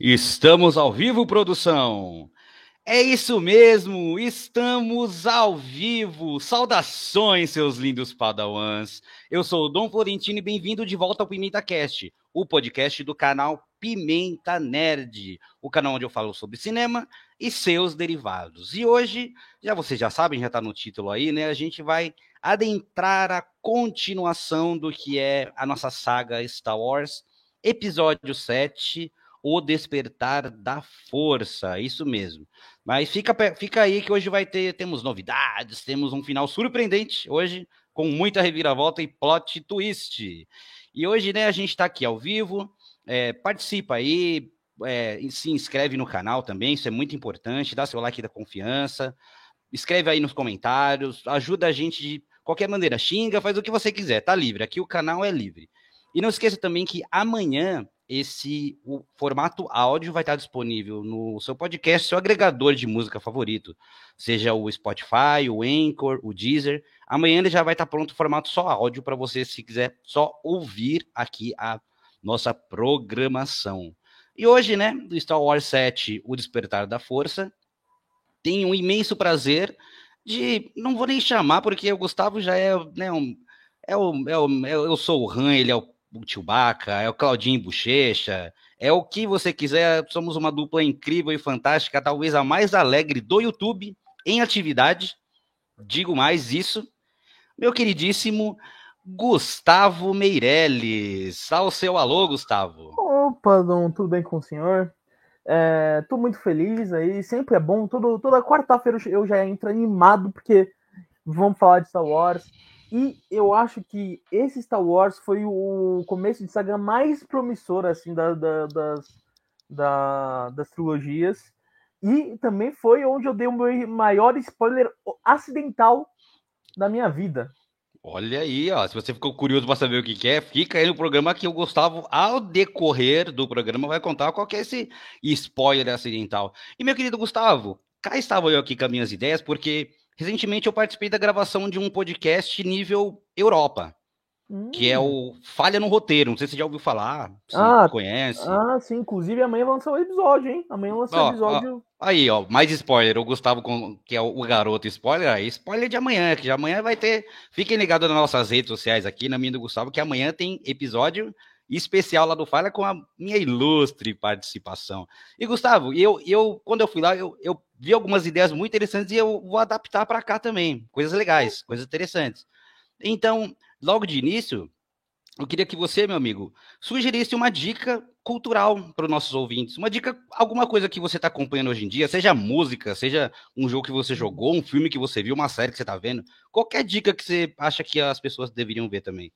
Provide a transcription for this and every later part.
Estamos ao vivo, produção! É isso mesmo, estamos ao vivo. Saudações, seus lindos padawans. Eu sou o Dom Florentino e bem-vindo de volta ao Pimenta Cast, o podcast do canal Pimenta Nerd, o canal onde eu falo sobre cinema e seus derivados. E hoje, já vocês já sabem, já está no título aí, né? A gente vai adentrar a continuação do que é a nossa saga Star Wars, episódio 7, O Despertar da Força, isso mesmo. Mas fica, fica aí que hoje vai ter, temos novidades, temos um final surpreendente hoje, com muita reviravolta e plot twist. E hoje, né, a gente está aqui ao vivo, é, participa aí, é, se inscreve no canal também, isso é muito importante, dá seu like da confiança, escreve aí nos comentários, ajuda a gente de qualquer maneira, xinga, faz o que você quiser, tá livre, aqui o canal é livre. E não esqueça também que amanhã esse o formato áudio vai estar disponível no seu podcast, seu agregador de música favorito, seja o Spotify, o Anchor, o Deezer. Amanhã ele já vai estar pronto o formato só áudio para você, se quiser só ouvir aqui a nossa programação. E hoje, né, do Star Wars 7, O Despertar da Força, tenho um imenso prazer de, não vou nem chamar, porque o Gustavo já é, né, um, é o, é o, é, eu sou o Han, ele é o o Chewbacca, é o Claudinho Bochecha, é o que você quiser. Somos uma dupla incrível e fantástica, talvez a mais alegre do YouTube em atividade. Digo mais isso. Meu queridíssimo Gustavo Meirelles. Ao seu alô, Gustavo. Opa, Dom, tudo bem com o senhor? É, tô muito feliz aí, sempre é bom. Todo, toda quarta-feira eu já entro animado, porque vamos falar de Star Wars. E eu acho que esse Star Wars foi o começo de saga mais promissor assim da, da, das, da, das trilogias. E também foi onde eu dei o meu maior spoiler acidental da minha vida. Olha aí, ó. Se você ficou curioso para saber o que, que é, fica aí no programa que o Gustavo, ao decorrer do programa, vai contar qual que é esse spoiler acidental. E meu querido Gustavo, cá estava eu aqui com as minhas ideias, porque Recentemente eu participei da gravação de um podcast nível Europa, hum. que é o Falha no Roteiro. Não sei se você já ouviu falar, se ah, conhece. Ah, sim. Inclusive amanhã lança o episódio, hein? Amanhã lança o episódio. Ó, aí, ó, mais spoiler. O Gustavo, que é o garoto spoiler, aí spoiler de amanhã, que amanhã vai ter. Fiquem ligados nas nossas redes sociais aqui, na minha do Gustavo, que amanhã tem episódio especial lá do Falha com a minha ilustre participação. E Gustavo, eu, eu quando eu fui lá, eu, eu vi algumas ideias muito interessantes e eu vou adaptar para cá também. Coisas legais, coisas interessantes. Então, logo de início, eu queria que você, meu amigo, sugerisse uma dica cultural para os nossos ouvintes. Uma dica, alguma coisa que você está acompanhando hoje em dia, seja música, seja um jogo que você jogou, um filme que você viu, uma série que você está vendo. Qualquer dica que você acha que as pessoas deveriam ver também.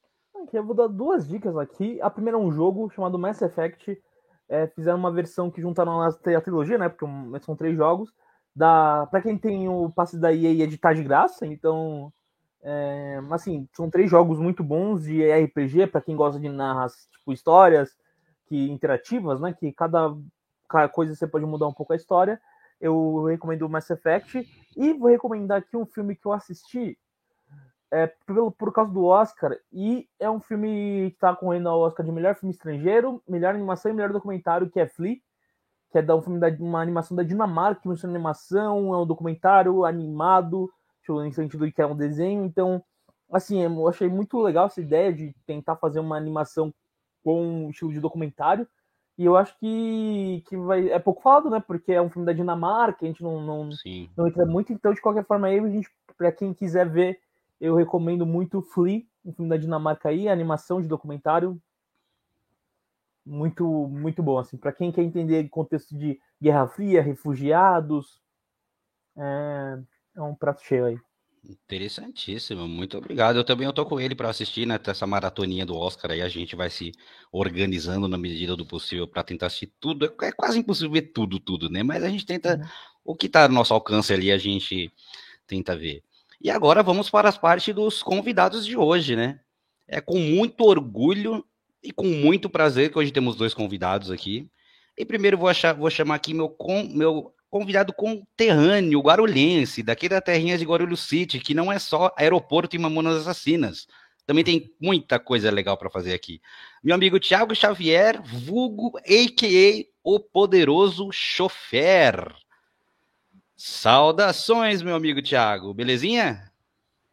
Eu vou dar duas dicas aqui. A primeira é um jogo chamado Mass Effect. É, fizeram uma versão que juntaram a trilogia, né? Porque são três jogos da para quem tem o passe da EA editar tá de graça, então é, assim, são três jogos muito bons de RPG para quem gosta de narrar tipo histórias que interativas, né, que cada, cada coisa você pode mudar um pouco a história. Eu recomendo o Mass Effect e vou recomendar aqui um filme que eu assisti é, por, por causa do Oscar e é um filme que está correndo ao Oscar de melhor filme estrangeiro, melhor animação e melhor documentário, que é Flea que é um filme da, uma animação da Dinamarca, que menciona animação, é um documentário animado, no sentido de que é um desenho. Então, assim, eu achei muito legal essa ideia de tentar fazer uma animação com um estilo de documentário. E eu acho que, que vai, é pouco falado, né? Porque é um filme da Dinamarca, a gente não, não, não entra muito. Então, de qualquer forma, aí, a gente, para quem quiser ver, eu recomendo muito Flea, um filme da Dinamarca aí, animação de documentário, muito muito bom assim para quem quer entender contexto de Guerra Fria, refugiados, é, é um prato cheio aí. Interessantíssimo, muito obrigado. Eu também tô com ele para assistir né, essa maratoninha do Oscar aí. A gente vai se organizando na medida do possível para tentar assistir tudo. É quase impossível ver tudo, tudo, né? Mas a gente tenta uhum. o que está no nosso alcance ali, a gente tenta ver. E agora vamos para as partes dos convidados de hoje, né? É com muito orgulho e com muito prazer que hoje temos dois convidados aqui. E primeiro vou, achar, vou chamar aqui meu, com, meu convidado conterrâneo, guarulhense, daqui da terrinha de Guarulhos City, que não é só aeroporto e mamonas assassinas. Também tem muita coisa legal para fazer aqui. Meu amigo Thiago Xavier, vulgo, a.k.a. O Poderoso Chofer. Saudações, meu amigo Thiago, belezinha?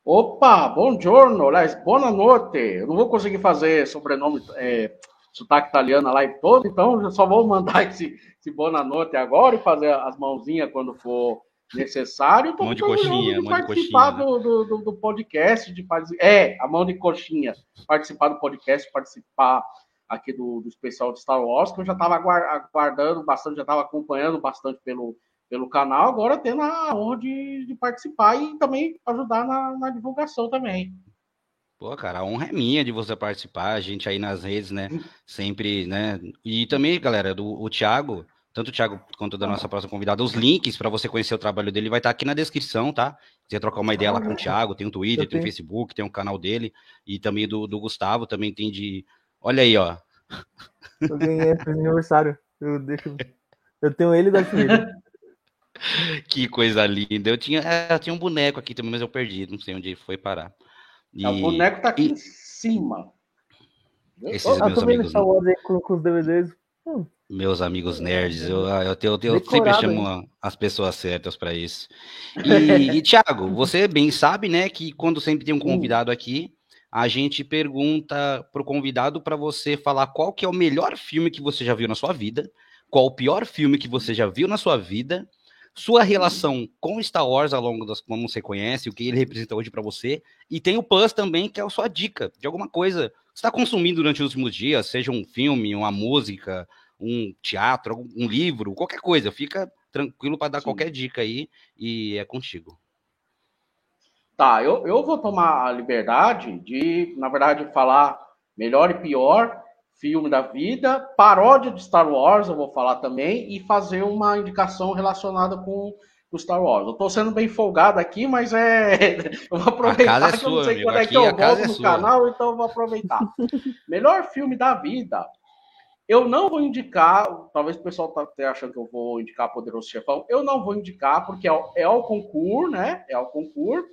Opa, bom giorno, boa noite. Eu não vou conseguir fazer sobrenome, é, sotaque italiano lá e todo, então eu só vou mandar esse, esse boa noite agora e fazer as mãozinhas quando for necessário. Mão de coxinha, de mão participar de coxinha, né? do, do, do, podcast, de é, a mão de coxinha, participar do podcast, participar aqui do, do especial de Star Wars, que eu já estava aguardando bastante, já estava acompanhando bastante pelo, pelo canal, agora tendo a honra de, de participar e também ajudar na, na, divulgação também. Pô, cara, a honra é minha de você participar, a gente aí nas redes, né? Sempre, né? E também, galera, do o Thiago, tanto o Thiago quanto da nossa próxima convidada, os links para você conhecer o trabalho dele vai estar tá aqui na descrição, tá? Se quiser trocar uma ideia lá com o Thiago, tem o Twitter, tem o Facebook, tem o canal dele, e também do, do Gustavo, também tem de Olha aí, ó. Eu ganhei esse aniversário. Eu, deixo... eu tenho ele da filha. Que coisa linda. Eu tinha, é, eu tinha um boneco aqui também, mas eu perdi. Não sei onde foi parar. E... É, o boneco tá aqui e... em cima. Esses meus amigos. Com, com os DVDs. Hum. Meus amigos nerds, eu, eu, eu, eu sempre chamo as pessoas certas para isso. E, e Thiago, você bem sabe, né, que quando sempre tem um hum. convidado aqui, a gente pergunta pro convidado para você falar qual que é o melhor filme que você já viu na sua vida, qual o pior filme que você já viu na sua vida, sua relação com Star Wars ao longo das como você conhece, o que ele representa hoje para você, e tem o Plus também, que é a sua dica de alguma coisa que você está consumindo durante os últimos dias, seja um filme, uma música, um teatro, um livro, qualquer coisa. Fica tranquilo para dar Sim. qualquer dica aí e é contigo. Tá, eu, eu vou tomar a liberdade de, na verdade, falar melhor e pior filme da vida, paródia de Star Wars, eu vou falar também, e fazer uma indicação relacionada com o Star Wars. Eu tô sendo bem folgado aqui, mas é. Eu vou aproveitar é que eu não sei amigo. quando é aqui, que eu volto é no sua. canal, então eu vou aproveitar. Melhor filme da vida. Eu não vou indicar, talvez o pessoal tá até achando que eu vou indicar Poderoso Chefão. Eu não vou indicar, porque é, o, é o concurso, né? É o concurso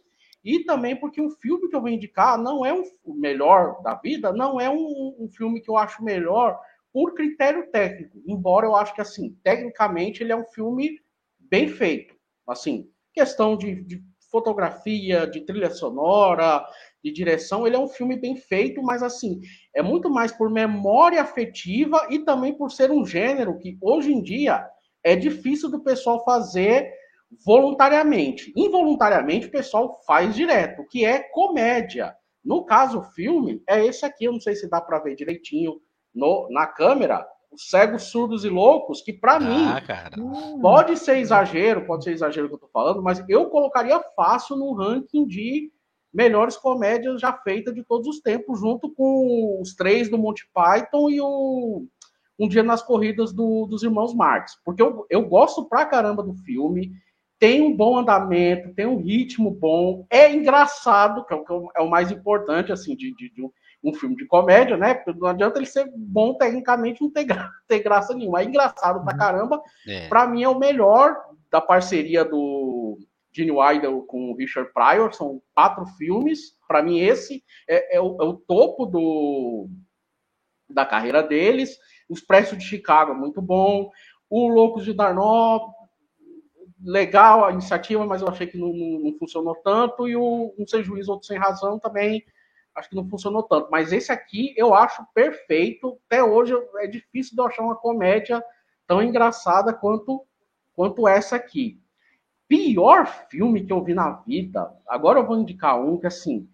e também porque o filme que eu vou indicar não é um, o melhor da vida, não é um, um, filme que eu acho melhor por critério técnico, embora eu acho que, assim, tecnicamente ele é um filme bem feito. Assim, questão de, de fotografia, de trilha sonora, de direção, ele é um filme bem feito, mas, assim, é muito mais por memória afetiva e também por ser um gênero que, hoje em dia, é difícil do pessoal fazer voluntariamente. Involuntariamente, o pessoal faz direto, que é comédia. No caso, o filme é esse aqui, eu não sei se dá para ver direitinho no, na câmera. Os cegos, surdos e loucos, que para ah, mim cara. pode ser exagero, pode ser exagero que eu tô falando, mas eu colocaria fácil no ranking de melhores comédias já feitas de todos os tempos, junto com os três do Monty Python e o Um Dia nas Corridas do, dos Irmãos Marx. Porque eu, eu gosto pra caramba do filme tem um bom andamento, tem um ritmo bom, é engraçado, que é o, é o mais importante, assim, de, de, de um, um, filme de comédia, né? Porque não adianta ele ser bom tecnicamente não ter, gra ter graça nenhuma. É engraçado pra uhum. caramba. É. Pra mim é o melhor da parceria do Gene Wilder com o Richard Pryor. São quatro filmes. Para mim, esse é, é, o, é, o, topo do, da carreira deles. O Expresso de Chicago é muito bom. O Loucos de Darnó legal a iniciativa, mas eu achei que não, não, não funcionou tanto, e o Um Sem Juízo, Outro Sem Razão também acho que não funcionou tanto. Mas esse aqui eu acho perfeito. Até hoje é difícil de eu achar uma comédia tão engraçada quanto, quanto essa aqui. Pior filme que eu vi na vida, agora eu vou indicar um que assim,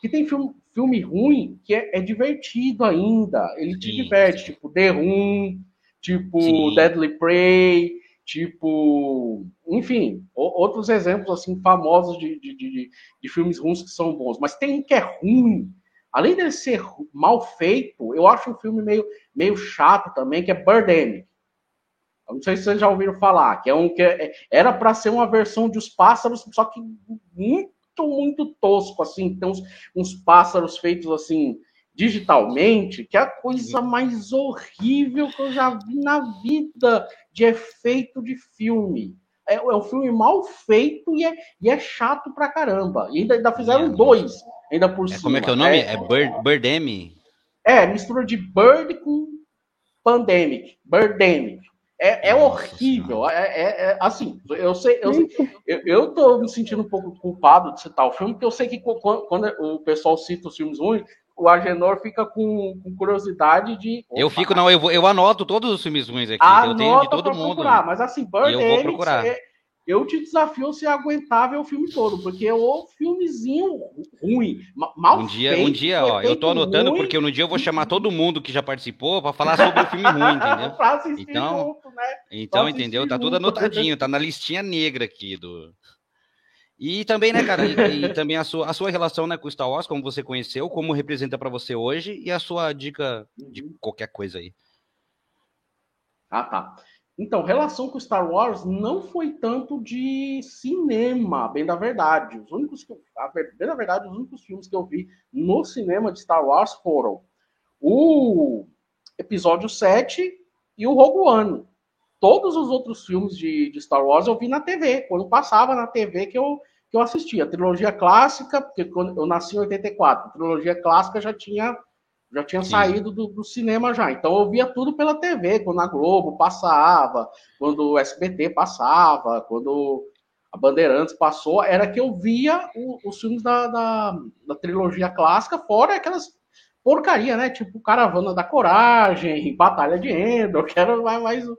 que tem filme, filme ruim que é, é divertido ainda. Ele te Sim. diverte, tipo The Room, tipo Sim. Deadly Prey, tipo, enfim, outros exemplos assim famosos de, de, de, de, filmes ruins que são bons, mas tem um que é ruim. Além de ser mal feito, eu acho um filme meio, meio chato também, que é Birdemic. Não sei se vocês já ouviram falar, que é um que é, era para ser uma versão de Os Pássaros, só que muito, muito tosco, assim, tem uns, uns pássaros feitos assim, digitalmente, que é a coisa mais horrível que eu já vi na vida de efeito de filme. É, é um filme mal feito e é, e é chato pra caramba. E ainda, ainda fizeram é, dois, ainda por é, cima. Como é que é o nome? É, é Bird, Birdemic? É, mistura de Bird com Pandemic. Birdemic. É, é horrível. É, é, é, assim, eu sei, eu, eu, eu tô me sentindo um pouco culpado de citar o filme, porque eu sei que quando, quando o pessoal cita os filmes ruins, o Agenor fica com, com curiosidade de. Opa, eu fico, não, eu, vou, eu anoto todos os filmes ruins aqui. eu tenho de todo mundo. Procurar, mas assim, Bird eu vou procurar. É, eu te desafio se aguentar ver o filme todo, porque é o filmezinho ruim, mal um dia, feito, Um dia, ó, eu tô anotando ruim. porque no dia eu vou chamar todo mundo que já participou para falar sobre o filme ruim, entendeu? então, junto, né? então entendeu? Tá tudo anotadinho, tá na listinha negra aqui do e também, né, cara, e, e, também a sua, a sua relação né, com Star Wars, como você conheceu, como representa para você hoje e a sua dica de uhum. qualquer coisa aí. Ah, tá. Então, relação com Star Wars não foi tanto de cinema, bem da verdade. Os únicos que, a, bem da verdade, os únicos filmes que eu vi no cinema de Star Wars foram o episódio 7 e o Rogue One. Todos os outros filmes de, de Star Wars eu vi na TV, quando passava na TV que eu, que eu assistia. A trilogia clássica, porque quando eu nasci em 84, a trilogia clássica já tinha já tinha Sim. saído do, do, cinema já. Então eu via tudo pela TV, quando a Globo passava, quando o SBT passava, quando a Bandeirantes passou, era que eu via o, os filmes da, da, da, trilogia clássica, fora aquelas porcaria, né? Tipo Caravana da Coragem, Batalha de Endor, que era mais, mais o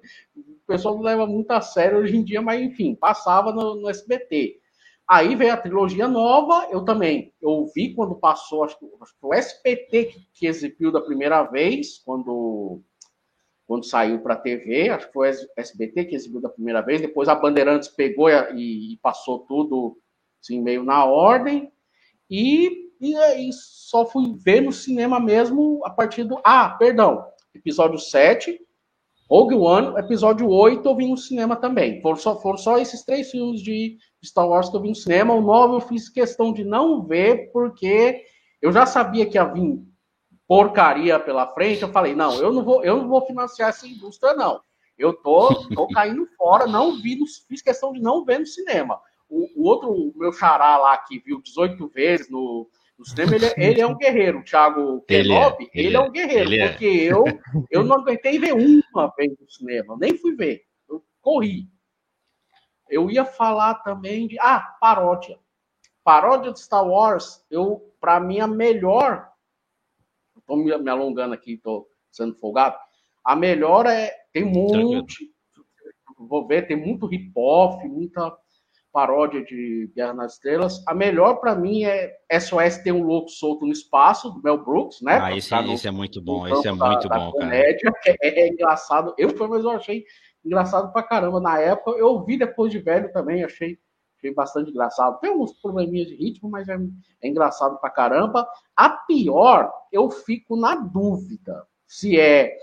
pessoal não leva muito a sério hoje em dia, mas enfim, passava no, no SBT. Aí veio a trilogia nova, eu também, eu vi quando passou, acho que, acho que o SPT que, que, exibiu da primeira vez, quando, quando saiu para a TV, acho que foi o SBT que exibiu da primeira vez, depois a Bandeirantes pegou e, e passou tudo assim, meio na ordem, e, e, e só fui ver no cinema mesmo a partir do. Ah, perdão, episódio 7, Rogue One, episódio 8 eu vi no cinema também. Foram só, foram só esses três filmes de Star Wars que eu vi no cinema. O 9 eu fiz questão de não ver, porque eu já sabia que ia vir porcaria pela frente. Eu falei, não, eu não vou, eu não vou financiar essa indústria, não. Eu tô, tô caindo fora, não vi, fiz questão de não ver no cinema. O, o outro, o meu xará lá que viu 18 vezes no, no cinema, ele, é, ele é um guerreiro. O Thiago Kenobi, ele, é, ele, é, um guerreiro, é. porque eu, eu não aguentei ver uma vez no cinema, nem fui ver. Eu corri. Eu ia falar também de. Ah, paródia. Paródia de Star Wars, eu, para mim, a melhor. Estou me, me alongando aqui, estou sendo folgado. A melhor é. Tem muito. Vou ver, tem muito hip-hop, muita paródia de Guerra nas Estrelas. A melhor para mim é SOS Tem um Louco Solto no Espaço, do Mel Brooks, né? Ah, esse, no, esse é muito bom, esse é muito da, bom, da comédia, cara. É, é, engraçado. Eu, pelo menos, eu achei engraçado pra caramba na época. Eu vi depois de velho também, achei, achei bastante engraçado. Tem uns probleminhas de ritmo, mas é, é engraçado pra caramba. A pior, eu fico na dúvida se é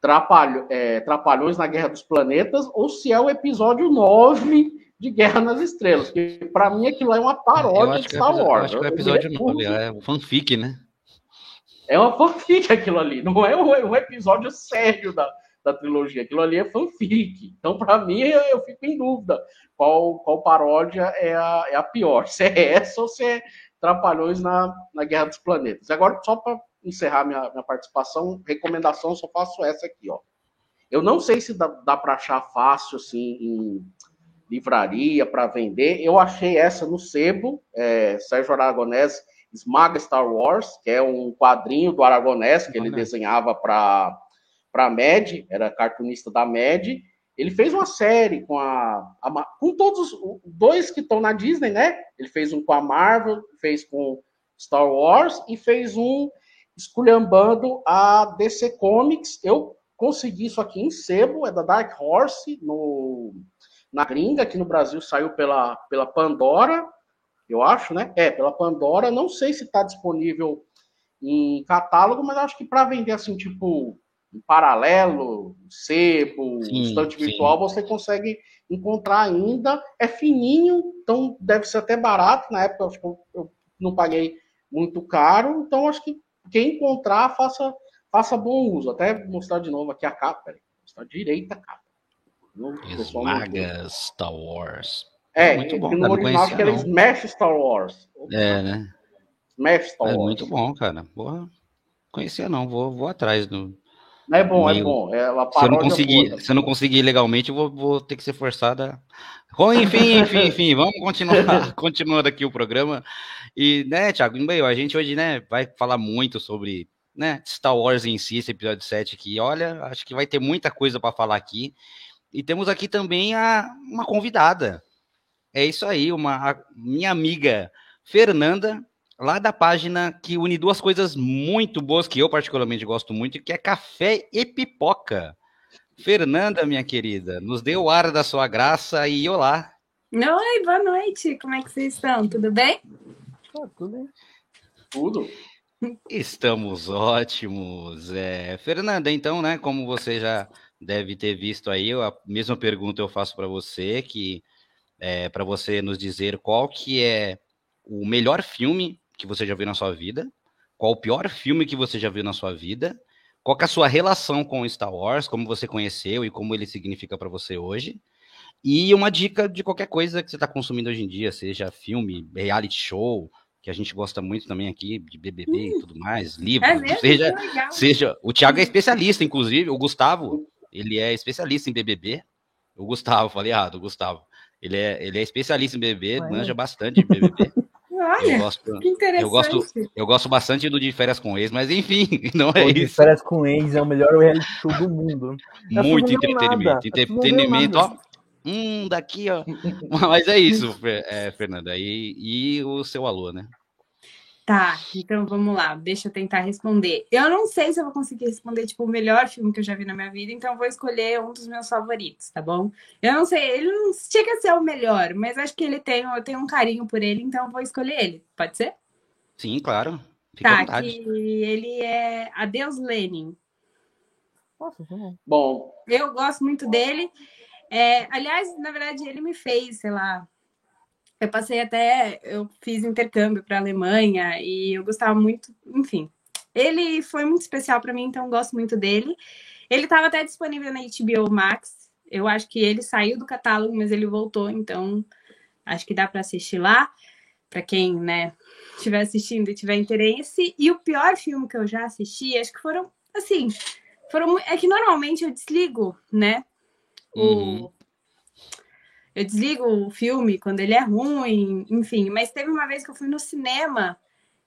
Trapalho, é, Trapalhões na Guerra dos Planetas ou se é o episódio 9 de Guerra nas Estrelas. Que para mim aquilo é uma paródia de Star Wars. Eu acho que é o episódio 9, é um fanfic, né? É uma fanfic aquilo ali, não é um, episódio sério da, da trilogia. Aquilo ali é fanfic. Então, para mim, eu fico em dúvida qual, qual paródia é a, é a pior. Se é essa ou se é Trapalhões na, na Guerra dos Planetas. Agora, só para encerrar minha, minha participação, recomendação, só faço essa aqui, ó. Eu não sei se dá, dá para achar fácil, assim, em livraria para vender. Eu achei essa no sebo, é, Sérgio Aragonés Esmaga Star Wars, que é um quadrinho do Aragonés que ele desenhava para a MED, era cartunista da MED. Ele fez uma série com a, a com todos os dois que estão na Disney, né? Ele fez um com a Marvel, fez com Star Wars e fez um esculhambando a DC Comics. Eu consegui isso aqui em sebo, é da Dark Horse, no na gringa, aqui no Brasil saiu pela, pela Pandora, eu acho, né? É, pela Pandora. Não sei se está disponível em catálogo, mas acho que para vender assim, tipo, em paralelo, sebo, sim, estante virtual, você consegue encontrar ainda. É fininho, então deve ser até barato. Na época, eu, eu não paguei muito caro. Então, acho que quem encontrar, faça, faça bom uso. Até mostrar de novo aqui a capa. Peraí, mostrar direita a capa. Esmaga Star Wars. É, muito bom. No original que era Smash Star Wars. É, né? Smash Star é Wars. Muito bom, cara. Boa. Conhecia não, vou, vou atrás É bom, é bom. É uma se eu não conseguir, se eu não conseguir legalmente, eu vou, vou ter que ser forçada. Enfim, enfim, enfim, vamos continuar, continuando aqui o programa. E, né, Thiago, a gente hoje, né, vai falar muito sobre, né, Star Wars em si, esse episódio 7 aqui. Olha, acho que vai ter muita coisa para falar aqui. E temos aqui também a, uma convidada. É isso aí, uma minha amiga Fernanda, lá da página que une duas coisas muito boas que eu particularmente gosto muito, que é café e pipoca. Fernanda, minha querida, nos dê o ar da sua graça e olá. Oi, boa noite. Como é que vocês estão? Tudo bem? Ah, tudo bem. Tudo. Estamos ótimos. É, Fernanda, então, né, como você já deve ter visto aí, a mesma pergunta eu faço para você, que é para você nos dizer qual que é o melhor filme que você já viu na sua vida, qual o pior filme que você já viu na sua vida, qual é a sua relação com Star Wars, como você conheceu e como ele significa para você hoje, e uma dica de qualquer coisa que você está consumindo hoje em dia, seja filme, reality show, que a gente gosta muito também aqui de BBB e hum. tudo mais, livro, é seja, seja, o Thiago é especialista, inclusive, o Gustavo, ele é especialista em BBB, o Gustavo, falei errado, o Gustavo, ele é, ele é especialista em BBB, manja bastante de BBB. Olha, eu gosto, que interessante. Eu gosto, eu gosto bastante do de férias com ex, mas enfim, não é o isso. De férias com ex é o melhor reality show do mundo. Muito entretenimento. Entretenimento, ó. Hum, daqui, ó. mas é isso, é, Fernanda. E, e o seu alô, né? Tá, então vamos lá, deixa eu tentar responder. Eu não sei se eu vou conseguir responder, tipo, o melhor filme que eu já vi na minha vida, então eu vou escolher um dos meus favoritos, tá bom? Eu não sei, ele não chega a ser o melhor, mas acho que ele tem, eu tenho um carinho por ele, então eu vou escolher ele. Pode ser? Sim, claro. Fica tá, que ele é Adeus Lenin. Nossa, bom. Eu gosto muito dele. É, aliás, na verdade, ele me fez, sei lá, eu passei até, eu fiz intercâmbio para a Alemanha e eu gostava muito, enfim. Ele foi muito especial para mim, então gosto muito dele. Ele estava até disponível na HBO Max. Eu acho que ele saiu do catálogo, mas ele voltou, então acho que dá para assistir lá. Para quem, né, estiver assistindo e tiver interesse. E o pior filme que eu já assisti, acho que foram, assim, foram é que normalmente eu desligo, né? Uhum. Eu desligo o filme quando ele é ruim, enfim. Mas teve uma vez que eu fui no cinema,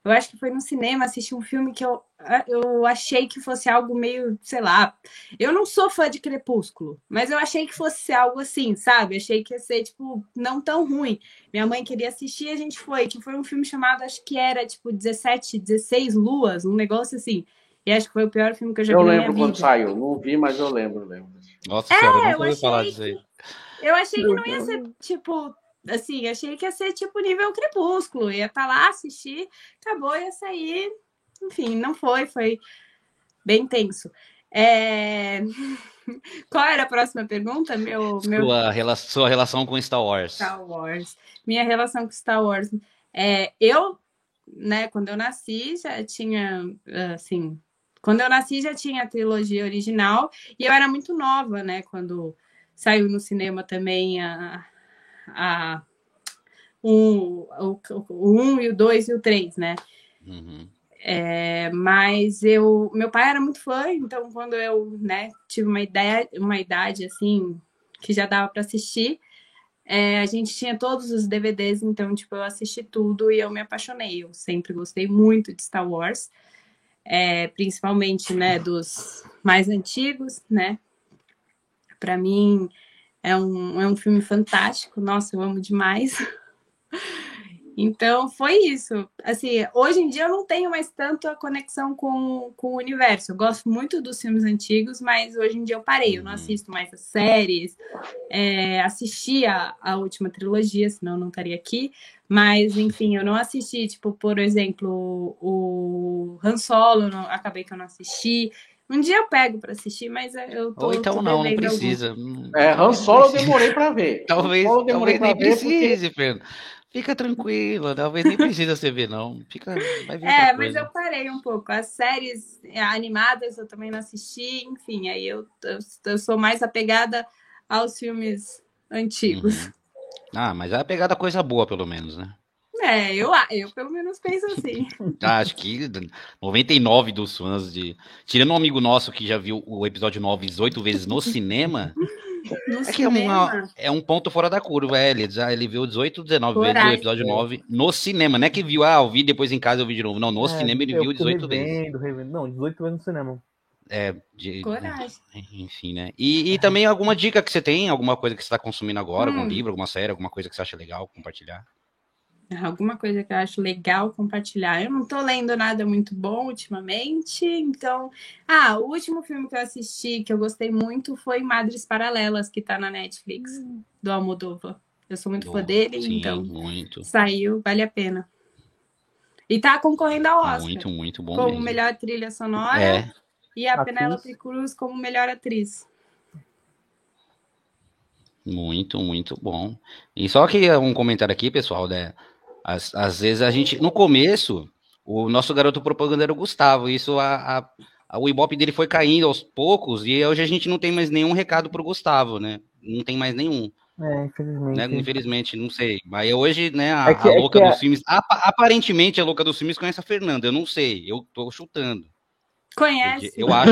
eu acho que foi no cinema assistir um filme que eu, eu achei que fosse algo meio, sei lá. Eu não sou fã de Crepúsculo, mas eu achei que fosse algo assim, sabe? Achei que ia ser, tipo, não tão ruim. Minha mãe queria assistir e a gente foi, que foi um filme chamado, acho que era, tipo, 17, 16 luas, um negócio assim. E acho que foi o pior filme que eu já eu vi. Eu lembro quando saiu, não vi, mas eu lembro, lembro. Nossa é, senhora, eu não achei falar disso aí. Eu achei que não ia ser, tipo, assim, achei que ia ser tipo nível crepúsculo. Ia estar tá lá, assistir, acabou, ia sair. Enfim, não foi, foi bem tenso. É... Qual era a próxima pergunta? Meu, meu... Sua, rela... Sua relação com Star Wars. Star Wars. Minha relação com Star Wars. É, eu, né, quando eu nasci, já tinha, assim, quando eu nasci já tinha a trilogia original e eu era muito nova, né, quando saiu no cinema também a, a um, o, o um e o dois e o três, né? Uhum. É, mas eu, meu pai era muito fã, então quando eu, né, tive uma ideia, uma idade assim que já dava para assistir, é, a gente tinha todos os DVDs, então tipo eu assisti tudo e eu me apaixonei. Eu sempre gostei muito de Star Wars, é, principalmente, né, dos mais antigos, né? Para mim, é um, é um filme fantástico. Nossa, eu amo demais. Então, foi isso. Assim, hoje em dia eu não tenho mais tanto a conexão com, com o universo. Eu gosto muito dos filmes antigos, mas hoje em dia eu parei. Eu não uhum. assisto mais as séries. É, assisti a, a última trilogia, senão eu não estaria aqui. Mas, enfim, eu não assisti, tipo, por exemplo, o Han Solo, não, acabei que eu não assisti. Um dia eu pego para assistir, mas eu tô. Ou então tô não, não precisa. Algum... É, Han Solo eu demorei para ver. talvez talvez nem precise, porque... Pedro. Fica tranquila, talvez nem precisa você ver, não. Fica, vai ver é, mas eu parei um pouco. As séries animadas eu também não assisti, enfim, aí eu, eu, eu sou mais apegada aos filmes antigos. Uhum. Ah, mas é a pegada coisa boa, pelo menos, né? É, eu, eu pelo menos penso assim. Ah, acho que 99 dos fãs de. Tirando um amigo nosso que já viu o episódio 9 18 vezes no cinema. No É que é, uma- é um ponto fora da curva, é, ele, já, ele viu 18, 19 vezes o Coragem. episódio 9 no cinema, não é que viu, ah, eu vi depois em casa eu vi de novo, não, no É, cinema ele viu fui 18 vezes. revendo, revendo. Não, 18 vezes no cinema. É, de- Coragem. enfim, né? E, e também alguma dica que você tem, alguma coisa que você está consumindo agora, algum Hum. livro, alguma série, alguma coisa que você acha legal compartilhar? Alguma coisa que eu acho legal compartilhar. Eu não tô lendo nada muito bom ultimamente, então. Ah, o último filme que eu assisti que eu gostei muito foi Madres Paralelas, que tá na Netflix, do Almodóvar. Eu sou muito fã Do- dele, Sim, então muito, saiu, vale a pena. E tá concorrendo ao Oscar muito, muito bom como mesmo. melhor trilha sonora É, e a. Penélope Cruz como melhor atriz. Muito, muito bom. E só que um comentário aqui, pessoal, né? Às, às vezes a gente, no começo, o nosso garoto propaganda era o Gustavo. Isso, a, a- a- o ibope dele foi caindo aos poucos e hoje a gente não tem mais nenhum recado pro Gustavo, né? Não tem mais nenhum, É, infelizmente. né? Infelizmente, não sei. Mas hoje, né, a, É que- a é louca a- dos filmes, apa- aparentemente a louca dos filmes conhece a Fernanda. Eu não sei, eu tô chutando. Conhece? Eu acho,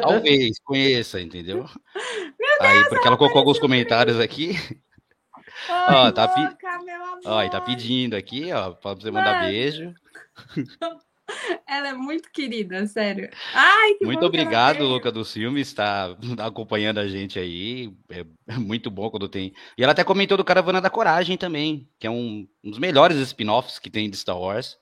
talvez, conheça, entendeu? Aí, porque ela colocou alguns comentários aqui. Oi, Ó, tá meu amor. Ó, e tá pedindo aqui, ó, pra você mandar Mano. beijo. Ela é muito querida, sério. Ai, que Muito obrigado. Luca dos Filmes, tá acompanhando a gente aí. É é muito bom quando tem. E ela até comentou do Caravana da Coragem também, que é um, um dos melhores spin-offs que tem de Star Wars.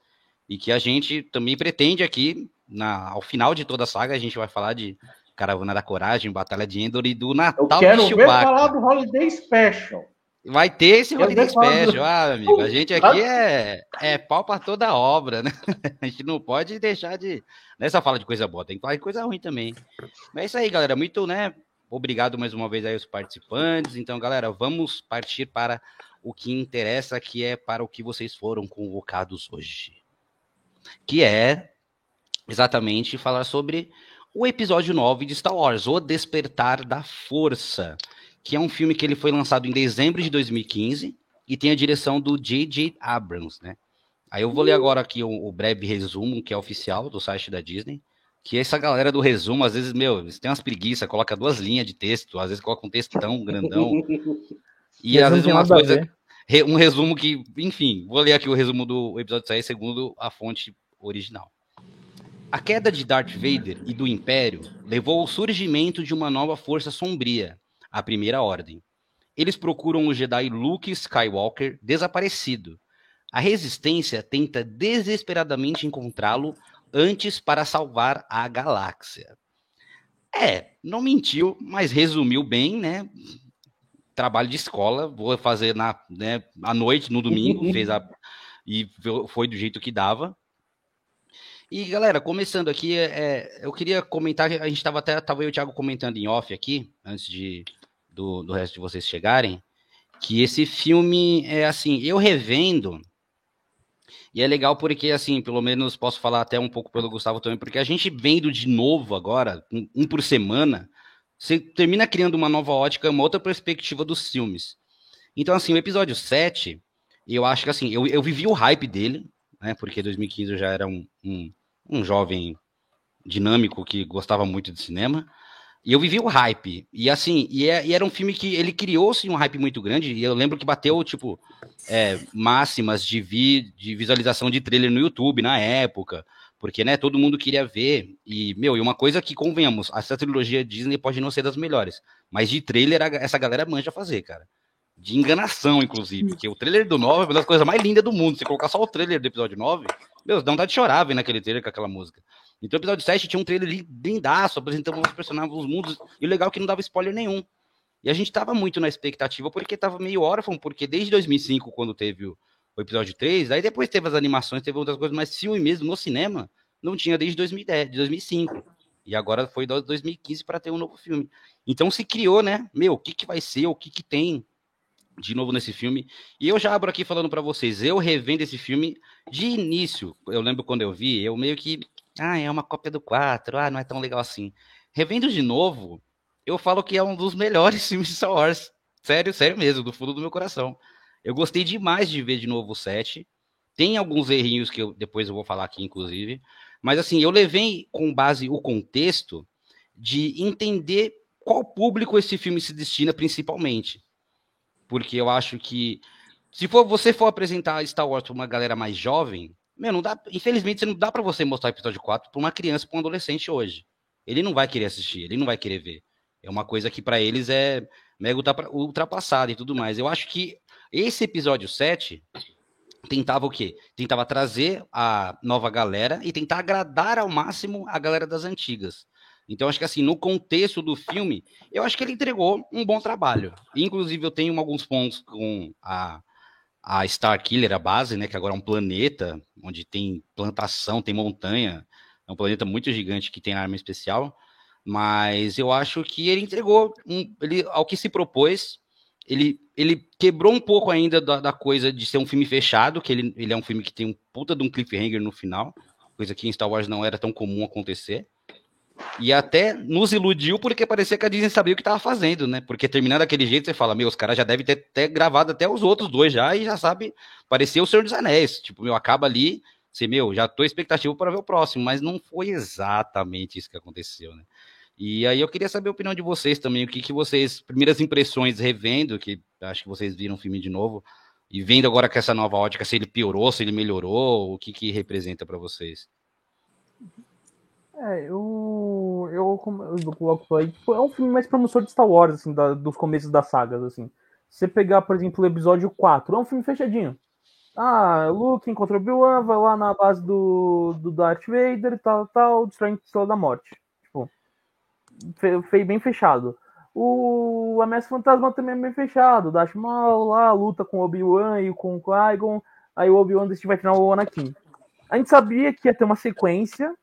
E que a gente também pretende aqui, na, ao final de toda a saga, a gente vai falar de Caravana da Coragem, Batalha de Endor e do Eu Natal quero de ver falar do Holiday Special. Vai ter esse do- Special, ah, amigo. A gente aqui é, é pau pra toda a obra, né? A gente não pode deixar de. Nessa fala de coisa boa, tem que falar de coisa ruim também. Mas é isso aí, galera. Muito, né? Obrigado mais uma vez aí aos participantes. Então, galera, vamos partir para o que interessa, que é para o que vocês foram convocados hoje. Que é exatamente falar sobre o episódio 9 de Star Wars, O Despertar da Força que é um filme que ele foi lançado em dezembro de 2015 e tem a direção do J.J. Abrams, né? Aí eu vou ler agora aqui o, o breve resumo, que é oficial do site da Disney, que essa galera do resumo, às vezes, meu, eles têm umas preguiças, coloca duas linhas de texto, às vezes coloca um texto tão grandão, e às vezes umas coisas, um resumo que, enfim, vou ler aqui o resumo do episódio 6 segundo a fonte original. A queda de Darth Vader e do Império levou ao surgimento de uma nova força sombria, a Primeira Ordem. Eles procuram o Jedi Luke Skywalker desaparecido. A Resistência tenta desesperadamente encontrá-lo antes para salvar a galáxia. É, não mentiu, mas resumiu bem, né? Trabalho de escola, vou fazer na, né, à noite, no domingo, fez a, e foi do jeito que dava. E galera, começando aqui, é, eu queria comentar, a gente estava até, tava eu e o Thiago comentando em off aqui, antes de, do, do resto de vocês chegarem, que esse filme é assim, eu revendo, e é legal porque, assim, pelo menos posso falar até um pouco pelo Gustavo também, porque a gente vendo de novo agora, um, um por semana, você termina criando uma nova ótica, uma outra perspectiva dos filmes. Então, assim, o episódio 7, eu acho que assim, eu, eu vivi o hype dele, né? Porque 2015 eu já era um, um, um jovem dinâmico que gostava muito de cinema. E eu vivi o hype. E assim, e, é- e era um filme que ele criou-se um hype muito grande. E eu lembro que bateu, tipo, é, máximas de, vi, de visualização de trailer no YouTube na época. Porque, né, todo mundo queria ver. E, meu, e uma coisa que, convenhamos, essa trilogia Disney pode não ser das melhores. Mas de trailer, essa galera manja fazer, cara. De enganação, inclusive. Porque o trailer do 9 é uma das coisas mais lindas do mundo. Se colocar só o trailer do episódio 9, meu, dá vontade de chorar vendo aquele trailer com aquela música. Então, o episódio 7 tinha um trailer li- lindaço, apresentando os personagens, os mundos, e o legal é que não dava spoiler nenhum. E a gente tava muito na expectativa, porque tava meio órfão, porque desde 2005, quando teve o, o episódio 3, aí depois teve as animações, teve outras coisas, mas filme mesmo no cinema não tinha desde 2010, de 2005. E agora foi do 2015 para ter um novo filme. Então se criou, né? Meu, o que, que vai ser, o que, que tem de novo nesse filme. E eu já abro aqui falando para vocês, eu revendo esse filme de início. Eu lembro quando eu vi, eu meio que, ah, é uma cópia do 4, ah, não é tão legal assim. Revendo de novo, eu falo que é um dos melhores filmes de Star Wars. Sério, sério mesmo, do fundo do meu coração. Eu gostei demais de ver de novo o 7. Tem alguns errinhos que eu, depois eu vou falar aqui, inclusive. Mas assim, eu levei com base o contexto de entender qual público esse filme se destina principalmente. Porque eu acho que se for você for apresentar Star Wars para uma galera mais jovem, meu, não dá, infelizmente não dá para você mostrar o episódio 4 para uma criança, para um adolescente hoje. Ele não vai querer assistir, ele não vai querer ver. É uma coisa que para eles é mega ultrapassada e tudo mais. Eu acho que esse episódio 7 tentava o quê? Tentava trazer a nova galera e tentar agradar ao máximo a galera das antigas. Então, acho que assim, no contexto do filme, eu acho que ele entregou um bom trabalho. Inclusive, eu tenho alguns pontos com a, a Star Killer, a base, né? Que agora é um planeta onde tem plantação, tem montanha. É um planeta muito gigante que tem arma especial. Mas eu acho que ele entregou um, ele, ao que se propôs. Ele, ele quebrou um pouco ainda da, da, coisa de ser um filme fechado, que ele, ele é um filme que tem um puta de um cliffhanger no final, coisa que em Star Wars não era tão comum acontecer. E até nos iludiu porque parecia que a Disney sabia o que estava fazendo, né? Porque terminando daquele jeito, você fala, meu, os caras já devem ter, ter, gravado até os outros dois já e já sabe, parecia o Senhor dos Anéis. Tipo, meu, acaba ali, você, meu, já tô expectativa para ver o próximo, mas não foi exatamente isso que aconteceu, né? E aí eu queria saber a opinião de vocês também, o que, que vocês, primeiras impressões revendo, que acho que vocês viram o filme de novo, e vendo agora com essa nova ótica, se ele piorou, se ele melhorou, o que que representa para vocês? É, eu, eu, eu coloco aí, tipo, é um filme mais promissor de Star Wars, assim, da, dos começos das sagas, assim. Se você pegar, por exemplo, o episódio 4, é um filme fechadinho. Ah, Luke encontra o Obi-Wan, vai lá na base do, do Darth Vader e tal, tal, destrói a Estrela da Morte. Tipo, foi bem fechado. O Ameaça Fantasma também é bem fechado. Darth Maul lá, luta com Obi-Wan e com Qui-Gon, aí o Obi-Wan vai treinar o Anakin. A gente sabia que ia ter uma sequência,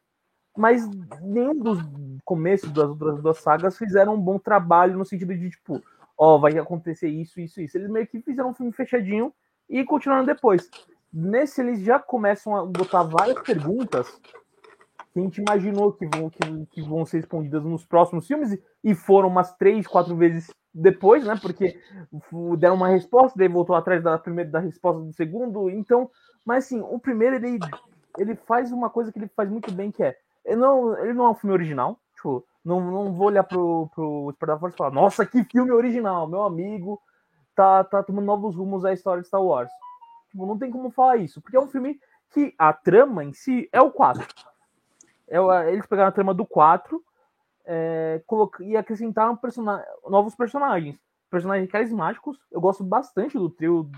mas nenhum dos começos das outras duas sagas fizeram um bom trabalho no sentido de, tipo, ó, vai acontecer isso, isso, isso. Eles meio que fizeram um filme fechadinho e continuaram depois. Nesse, eles já começam a botar várias perguntas que a gente imaginou que vão, que, que vão ser respondidas nos próximos filmes e foram umas três, quatro vezes depois, né? Porque deram uma resposta, daí voltou atrás da primeira da resposta do segundo. Então, mas assim, o primeiro ele, ele faz uma coisa que ele faz muito bem, que é ele não, ele não é um filme original. Tipo, não, não vou olhar pro, pro Despertar Força e falar, nossa, que filme original, meu amigo tá, tá tomando novos rumos à história de Star Wars. Tipo, não tem como falar isso, porque é um filme que a trama em si é o 4. É, eles pegaram a trama do 4 é, e acrescentaram novos personagens. Personagens carismáticos. Eu gosto bastante do trio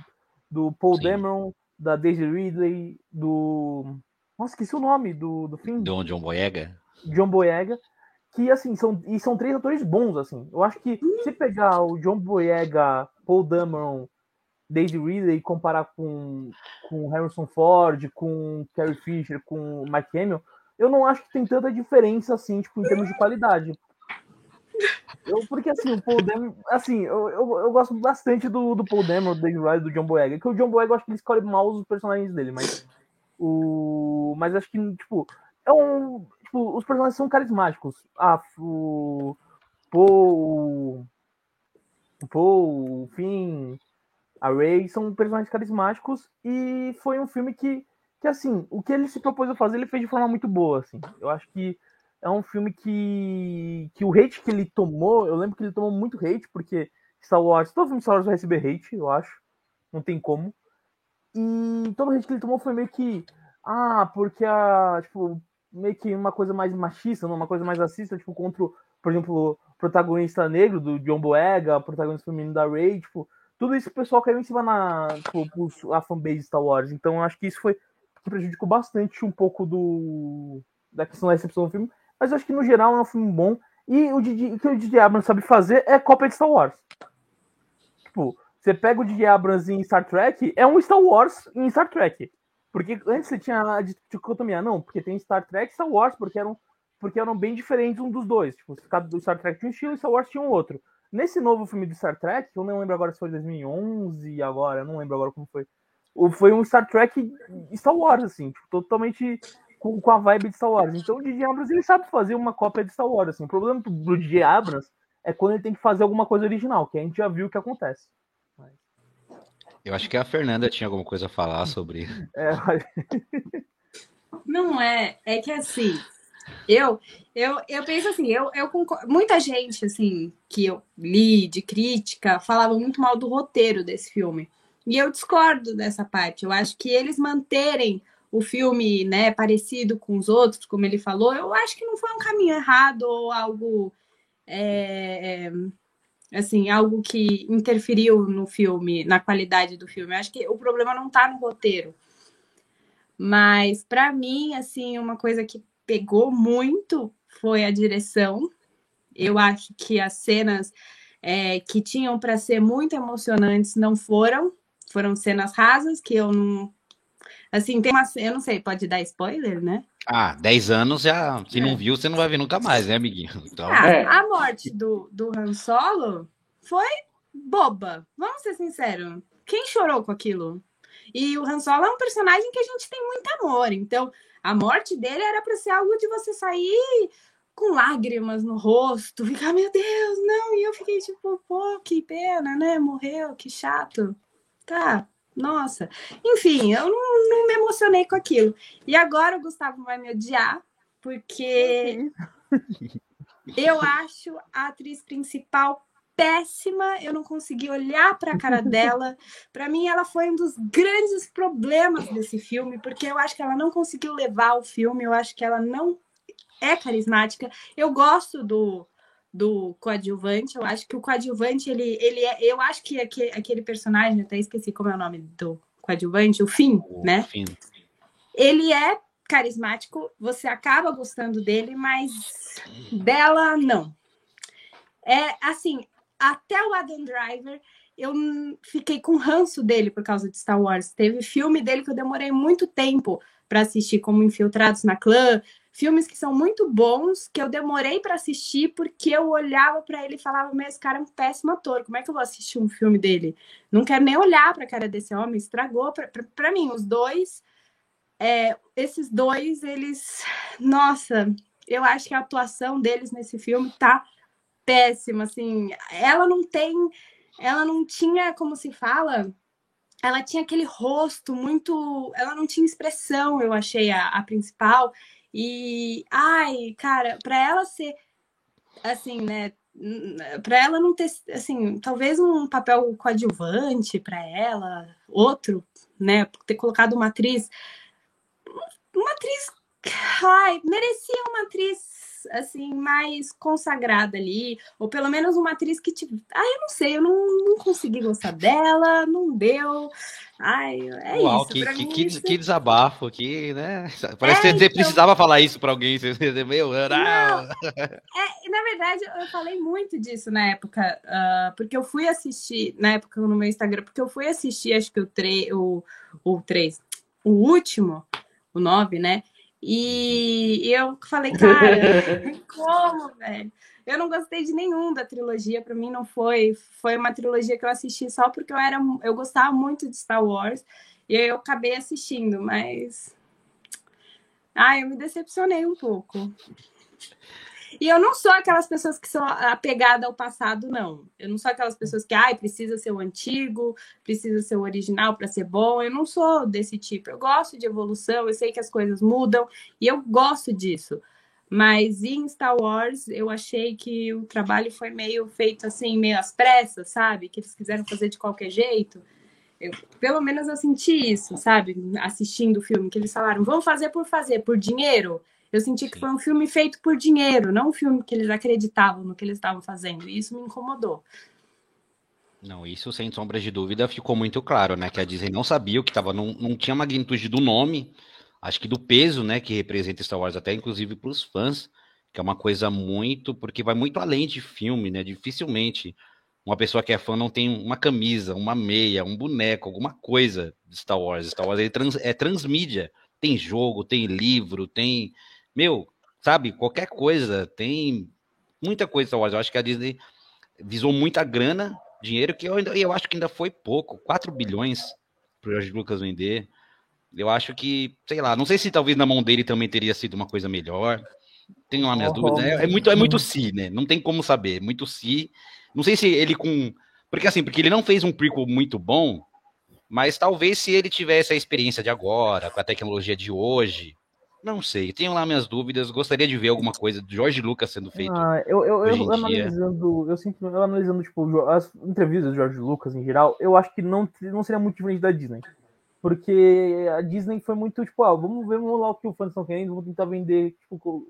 do Paul Sim. Dameron, da Daisy Ridley, do nossa, esqueci o nome do, do filme. Do John Boyega. John Boyega. Que, assim, são, e são três atores bons, assim. Eu acho que se pegar o John Boyega, Paul Dameron, Daisy Ridley e comparar com, com Harrison Ford, com Carrie Fisher, com Mike Hamill, eu não acho que tem tanta diferença, assim, tipo, em termos de qualidade. Eu, porque assim, o Paul Dameron, assim, eu, eu, eu, gosto bastante do, do Paul Dameron, do David Ridley, do John Boyega, que o John Boyega eu acho que ele escolhe mal os personagens dele, mas o... Mas acho que, tipo, é um. Tipo, os personagens são carismáticos. Ah, o. Paul. O Paul, o Finn, a Ray são personagens carismáticos e foi um filme que, que, assim, o que ele se propôs a fazer, ele fez de forma muito boa, assim. Eu acho que é um filme que, que o hate que ele tomou, eu lembro que ele tomou muito hate, porque Star Wars, todo filme Star Wars vai receber hate, eu acho, não tem como. E todo o hate que ele tomou foi meio que. Ah, porque a. Tipo, meio que uma coisa mais machista, uma coisa mais racista, tipo, contra, por exemplo, o protagonista negro do John Boyega, o protagonista feminino da Ray, tipo, tudo isso o pessoal caiu em cima na, tipo, a fanbase Star Wars. Então, eu acho que isso foi que prejudicou bastante um pouco do da questão da recepção do filme. Mas eu acho que no geral é um filme bom. E o, o que o Didi Abrams sabe fazer é cópia de Star Wars. Tipo, você pega o J.J. Abrams em Star Trek, é um Star Wars em Star Trek. Porque antes você tinha a dicotomia, não, porque tem Star Trek e Star Wars, porque eram, porque eram bem diferentes um dos dois. Tipo, do Star Trek tinha um estilo e Star Wars tinha um outro. Nesse novo filme de Star Trek, eu não lembro agora se foi 2011 agora, eu não lembro agora como foi. Foi um Star Trek Star Wars, assim, tipo, totalmente com, com a vibe de Star Wars. Então o DJ Abrams ele sabe fazer uma cópia de Star Wars. Assim. O problema do DJ Abrams é quando ele tem que fazer alguma coisa original, que a gente já viu o que acontece. Eu acho que a Fernanda tinha alguma coisa a falar sobre. É, Não é, é que assim, eu, eu, eu penso assim, eu, eu concordo, muita gente assim que eu li de crítica falava muito mal do roteiro desse filme. E eu discordo dessa parte. Eu acho que eles manterem o filme, né, parecido com os outros, como ele falou, eu acho que não foi um caminho errado ou algo é, é, assim, algo que interferiu no filme, na qualidade do filme. Eu acho que o problema não está no roteiro. Mas para mim, assim, uma coisa que pegou muito foi a direção. Eu acho que as cenas é, que tinham para ser muito emocionantes não foram. Foram cenas rasas que eu não. Assim, tem uma. Eu não sei, pode dar spoiler, né? Ah, 10 anos já. Se é. não viu, você não vai ver nunca mais, né, amiguinho? Então... Ah, é. A morte do, do Han Solo foi boba. Vamos ser sinceros. Quem chorou com aquilo? E o Han Solo é um personagem que a gente tem muito amor. Então, a morte dele era para ser algo de você sair com lágrimas no rosto, ficar, meu Deus, não. E eu fiquei tipo, pô, que pena, né? Morreu, que chato. Tá, nossa. Enfim, eu não, não me emocionei com aquilo. E agora o Gustavo vai me odiar, porque eu acho a atriz principal péssima, eu não consegui olhar para a cara dela. Para mim, ela foi um dos grandes problemas desse filme, porque eu acho que ela não conseguiu levar o filme, eu acho que ela não é carismática. Eu gosto do do coadjuvante, eu acho que o coadjuvante, ele, ele é, eu acho que aquele, aquele personagem, até esqueci como é o nome do coadjuvante, o Finn, o né? Finn. Ele é carismático, você acaba gostando dele, mas dela não. É assim, até o Adam Driver, eu fiquei com ranço dele por causa de Star Wars. Teve filme dele que eu demorei muito tempo para assistir, como Infiltrados na Clã, filmes que são muito bons, que eu demorei para assistir porque eu olhava para ele e falava: Mas esse cara é um péssimo ator, como é que eu vou assistir um filme dele? Não quero nem olhar para a cara desse homem, estragou para mim. Os dois, é, esses dois, eles. Nossa, eu acho que a atuação deles nesse filme tá péssima, assim. Ela não tem, ela não tinha, como se fala, ela tinha aquele rosto muito, ela não tinha expressão, eu achei a, a principal. E ai, cara, para ela ser assim, né, para ela não ter assim, talvez um papel coadjuvante para ela, outro, né, ter colocado uma atriz uma atriz ai, merecia uma atriz assim, mais consagrada ali, ou pelo menos uma atriz que te. Ah, eu não sei, eu não, não consegui gostar dela, não deu. Ai, é Uau, isso. Que, que, que, isso... que desabafo aqui, né? Parece é, que você então... precisava falar isso para alguém. Você, meu, era... Não, é, na verdade, eu falei muito disso na época, uh, porque eu fui assistir, na época no meu Instagram, porque eu fui assistir, acho que o 3, o, o 3, o último, o 9, né? E eu falei, cara, como, velho? Eu não gostei de nenhum da trilogia, para mim não foi, foi uma trilogia que eu assisti só porque eu era, eu gostava muito de Star Wars e aí eu acabei assistindo, mas ah, eu me decepcionei um pouco. E eu não sou aquelas pessoas que são apegadas ao passado, não. Eu não sou aquelas pessoas que, ai, precisa ser o antigo, precisa ser o original para ser bom. Eu não sou desse tipo. Eu gosto de evolução, eu sei que as coisas mudam e eu gosto disso. Mas em Star Wars, eu achei que o trabalho foi meio feito assim, meio às pressas, sabe? Que eles quiseram fazer de qualquer jeito. Eu, pelo menos eu senti isso, sabe? Assistindo o filme, que eles falaram, vamos fazer por fazer, por dinheiro. Eu senti que foi um filme feito por dinheiro, não um filme que eles acreditavam no que eles estavam fazendo. E isso me incomodou. Não, isso sem sombra de dúvida ficou muito claro, né? Que a Disney não sabia o que estava, não, não tinha magnitude do nome, acho que do peso, né, que representa Star Wars, até inclusive para os fãs, que é uma coisa muito, porque vai muito além de filme, né? Dificilmente uma pessoa que é fã não tem uma camisa, uma meia, um boneco, alguma coisa de Star Wars. Star Wars é, trans, é transmídia, tem jogo, tem livro, tem meu, sabe, qualquer coisa, tem muita coisa Star Wars. Eu acho que a Disney visou muita grana, dinheiro, que eu, ainda, eu acho que ainda foi pouco, 4 bilhões para o George Lucas vender. Eu acho que, sei lá, não sei se talvez na mão dele também teria sido uma coisa melhor. Tenho uma minha oh, dúvida. É, é, muito, é muito si, né? Não tem como saber. Muito si. Não sei se ele com. Porque assim, porque ele não fez um prequel muito bom. Mas talvez se ele tivesse a experiência de agora, com a tecnologia de hoje, não sei, tenho lá minhas dúvidas, gostaria de ver alguma coisa do Jorge Lucas sendo feito. Ah, eu, eu, eu, analisando, eu sinto, eu analisando tipo, as entrevistas do Jorge Lucas em geral, eu acho que não, não seria muito diferente da Disney. Porque a Disney foi muito, tipo, ah, vamos ver vamos lá o que os fãs estão querendo, vamos tentar vender, tipo,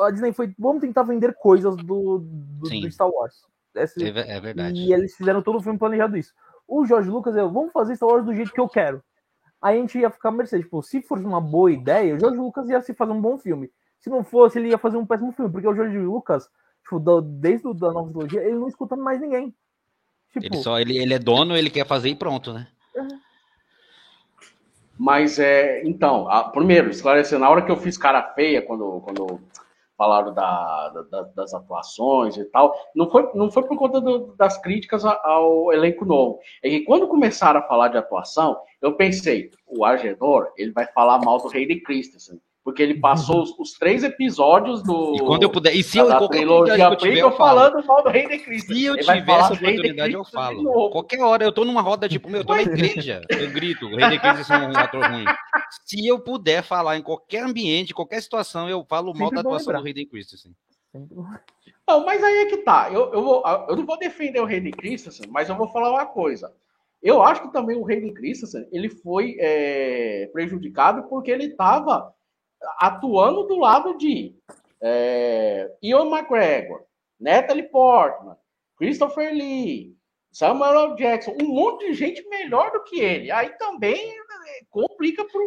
a Disney foi, vamos tentar vender coisas do, do, do Star Wars. Esse, é, é, verdade. E eles fizeram todo o filme planejado isso. O Jorge Lucas, eu, vamos fazer Star Wars do jeito que eu quero aí a gente ia ficar mercê. Tipo, se fosse uma boa ideia, o George Lucas ia se fazer um bom filme. Se não fosse, ele ia fazer um péssimo filme, porque o George Lucas, tipo, desde a nova trilogia, ele não escuta mais ninguém. Tipo, ele só ele, ele é dono, ele quer fazer e pronto, né? É. Mas é, então, a, primeiro, esclarecer, na hora que eu fiz cara feia, quando, quando falaram da, da, das atuações e tal, não foi, não foi por conta do, das críticas ao elenco novo. É que quando começaram a falar de atuação, eu pensei, o Argedor, ele vai falar mal do Rei de Christensen. Porque ele passou os, os, três episódios do. E quando eu puder. E se eu, da trilogia eu, tiver, eu falando mal do Rei de Cristo. Se eu tiver essa oportunidade, eu falo. Qualquer hora eu tô numa roda, tipo, meu, eu tô na igreja. Eu grito, o Rei de Cristo é um ator ruim. Se eu puder falar em qualquer ambiente, qualquer situação, eu falo mal da atuação do Rei de Cristo, assim. Não, mas aí é que tá. Eu, eu, vou, eu não vou defender o de Cristo, mas eu vou falar uma coisa. Eu acho que também o de Cristo, ele foi é, prejudicado porque ele estava atuando do lado de é, Ian McGregor, Natalie Portman, Christopher Lee, Samuel L. Jackson, um monte de gente melhor do que ele. Aí também é, complica para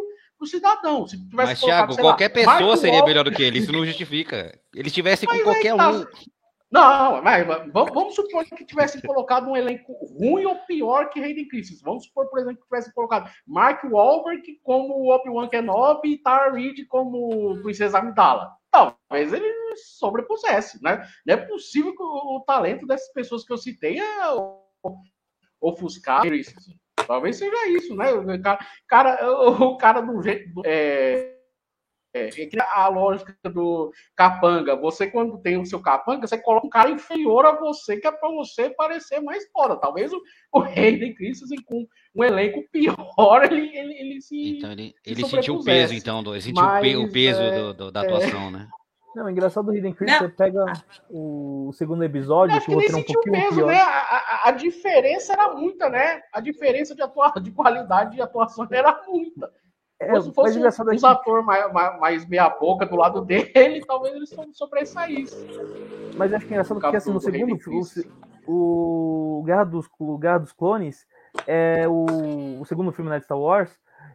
o cidadão. Se Mas, Thiago, qualquer lá, pessoa Mark seria melhor do que ele, isso não justifica. Ele estivesse com qualquer tá... um. Não, mas vamos supor que tivesse colocado um elenco ruim ou pior que Hayden Christensen. Vamos supor, por exemplo, que tivesse colocado Mark Wahlberg como Obi-Wan Kenobi e Tara Reid como Princesa Amidala. Talvez ele sobrepusesse, né? Não é possível que o, o talento dessas pessoas que eu citei é ofuscar. Talvez seja isso, né? O cara, cara o cara do jeito... É, é, é a lógica do capanga. Você, quando tem o seu capanga, você coloca um cara inferior a você, que é para você parecer mais foda. Talvez o, o rei de Cristo, assim, com um elenco pior, ele, ele, ele se. Então, ele, ele sentiu o peso, então, do, ele sentiu Mas, o peso é, do, do, da atuação, é... né? Não, o engraçado do Hidden Creek, você pega o segundo episódio, que, que nem um pouquinho peso, pior. Né? A, a, a, diferença era muita, né? A diferença de, atua... de qualidade de atuação era muita. É, se fosse um, um ator mais, mais, mais meia-boca do lado dele, talvez eles sobressaíssem. Mas acho que é engraçado porque assim, no segundo filme, o, Guerra, dos, o Guerra dos Clones, é o, o segundo filme né, de Star Wars,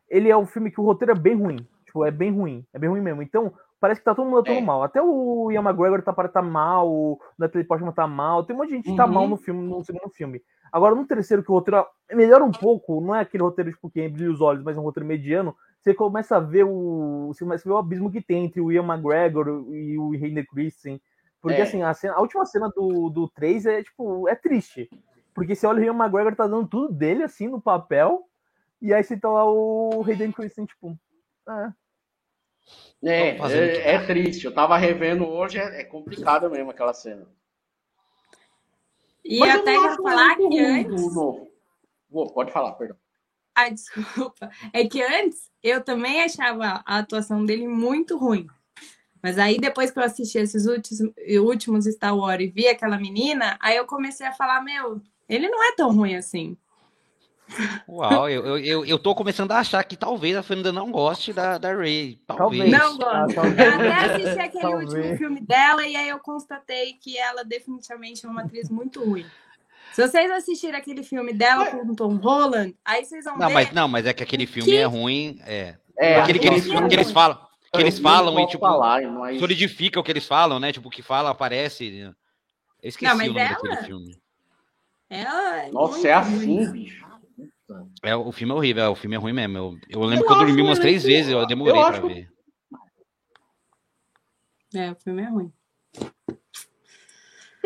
ele é um filme que o roteiro é bem ruim. Tipo, é bem ruim. É bem ruim mesmo. Então, parece que tá todo mundo é. mal. Até o Ian McGregor tá, tá mal, o Natalie Portman tá mal, tem um monte de gente que tá uhum. mal no filme, no segundo filme. Agora, no terceiro, que o roteiro melhora um pouco, não é aquele roteiro tipo, que brilha os olhos, mas é um roteiro mediano, você começa a ver o. Você começa a ver o abismo que tem entre o Ian McGregor e o Henry Christensen. Porque é. assim, a, cena, a, última cena do, do 3 é tipo, é triste. Porque você olha o Ian McGregor tá dando tudo dele assim no papel. E aí você tá lá o Hayden Christensen, tipo. Ah. É, é, é, triste. Eu tava revendo hoje, é, é complicado mesmo aquela cena. E Mas até já falar que antes. pode falar, perdão. Ai, desculpa. É que antes eu também achava a atuação dele muito ruim. Mas aí, depois que eu assisti esses últimos, últimos Star Wars e vi aquela menina, aí eu comecei a falar: Meu, ele não é tão ruim assim. Uau, eu, eu, eu tô começando a achar que talvez a Fernanda não goste da, da Ray. Talvez. Não gosto. Ah, eu até assisti aquele talvez. último filme dela e aí eu constatei que ela definitivamente é uma atriz muito ruim. Se vocês assistirem aquele filme dela com o Tom Holland, aí vocês vão não, ver. Mas, não, mas é que aquele filme que... é ruim. É. é aquele que eles, é que eles falam. Que eles falam e, tipo, falar, mas... solidifica o que eles falam, né? Tipo, o que fala aparece. Eu esqueci não, o nome ela... daquele filme. Ela é Nossa, é assim, bicho. É, o filme é horrível, é, o filme é ruim mesmo. Eu, eu lembro eu que eu dormi umas três que... vezes, eu demorei eu pra acho... ver. É, o filme é ruim.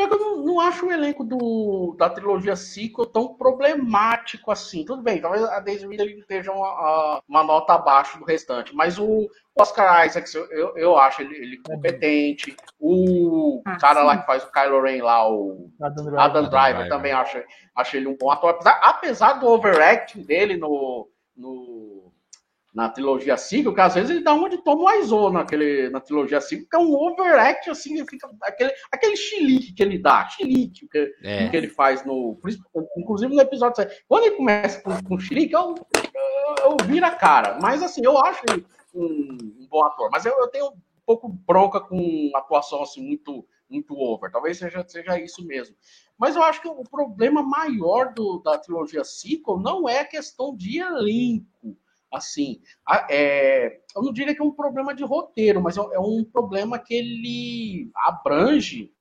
Eu não, não acho o elenco do, da trilogia sequel tão problemático assim. Tudo bem, talvez a Daisy Ridley esteja uma, uma nota abaixo do restante, mas o Oscar Isaac, eu, eu acho ele, ele competente. O ah, cara sim. lá que faz o Kylo Ren lá, o Adam Driver, Adam Driver, Adam Driver. também acho, acho ele um bom ator. Apesar, apesar do overacting dele no, no na trilogia sequel, que às vezes ele dá uma de Tom Wiseau naquele, na trilogia sequel, que é um overact, assim, fica aquele, aquele chilique que ele dá, chilique que, é. que ele faz no. Inclusive no episódio 7. Quando ele começa com, com chilique, eu, eu, eu viro a cara. Mas assim, eu acho ele um, um bom ator. Mas eu, eu, tenho um pouco bronca com atuação assim, muito, muito over. Talvez seja, seja isso mesmo. Mas eu acho que o problema maior do, da trilogia sequel não é a questão de elenco assim. É, eu não diria que é um problema de roteiro, mas é, é um problema que ele abrange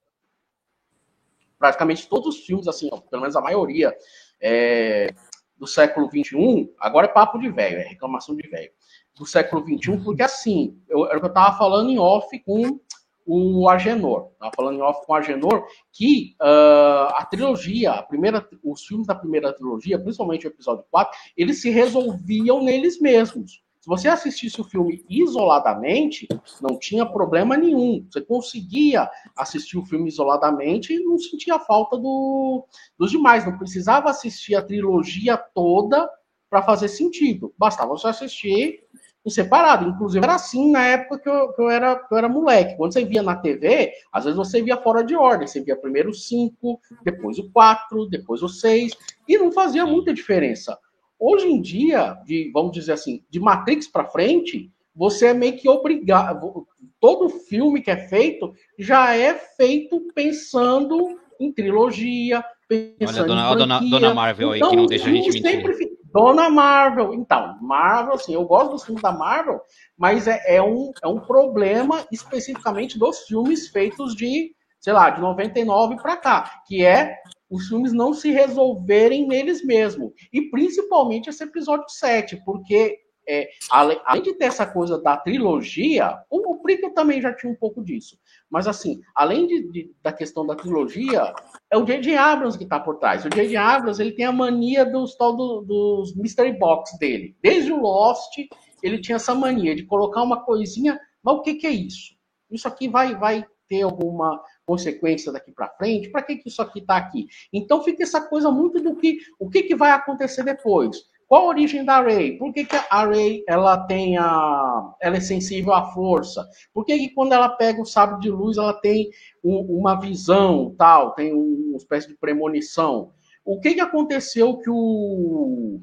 praticamente todos os filmes, assim, pelo menos a maioria é, do século XXI. Agora é papo de velho, é reclamação de velho. Do século XXI, porque assim, eu, era o que eu estava falando em off com o Agenor. Estava falando em off com o Agenor que uh, a trilogia, a primeira, os filmes da primeira trilogia, principalmente o episódio 4, eles se resolviam neles mesmos. Se você assistisse o filme isoladamente, não tinha problema nenhum. Você conseguia assistir o filme isoladamente e não sentia falta do, dos demais. Não precisava assistir a trilogia toda para fazer sentido. Bastava você assistir separado. Inclusive, era assim na época que eu, que eu, era, que eu era moleque. Quando você via na TV, às vezes você via fora de ordem. Você via primeiro o 5, depois o 4, depois o 6, e não fazia muita diferença. Hoje em dia, de, vamos dizer assim, de Matrix para frente, você é meio que obrigado. Todo filme que é feito já é feito pensando em trilogia, pensando Olha, dona, em dona, dona Marvel então, aí, que não deixa a gente mentir. Sempre, Dona Marvel. Então, Marvel, assim, eu gosto dos filmes da Marvel, mas é, é, um, é um problema especificamente dos filmes feitos de, sei lá, de 99 para cá, que é os filmes não se resolverem neles mesmos. E principalmente esse episódio 7, porque é, além, além, de ter essa coisa da trilogia, o, o Prequel também já tinha um pouco disso. Mas assim, além de, de, da questão da trilogia, é o J.J. Abrams que está por trás. O J.J. Abrams ele tem a mania dos tal do, dos mystery box dele. Desde o Lost, ele tinha essa mania de colocar uma coisinha. Mas o que, que é isso? Isso aqui vai, vai ter alguma consequência daqui para frente? Para que, que isso aqui está aqui? Então fica essa coisa muito do que o que, que vai acontecer depois. Qual a origem da Ray? Por que, que a Ray ela tem a, ela é sensível à força? Por que, que quando ela pega o sabre de luz ela tem um, uma visão tal, tem uma espécie de premonição? O que, que aconteceu que o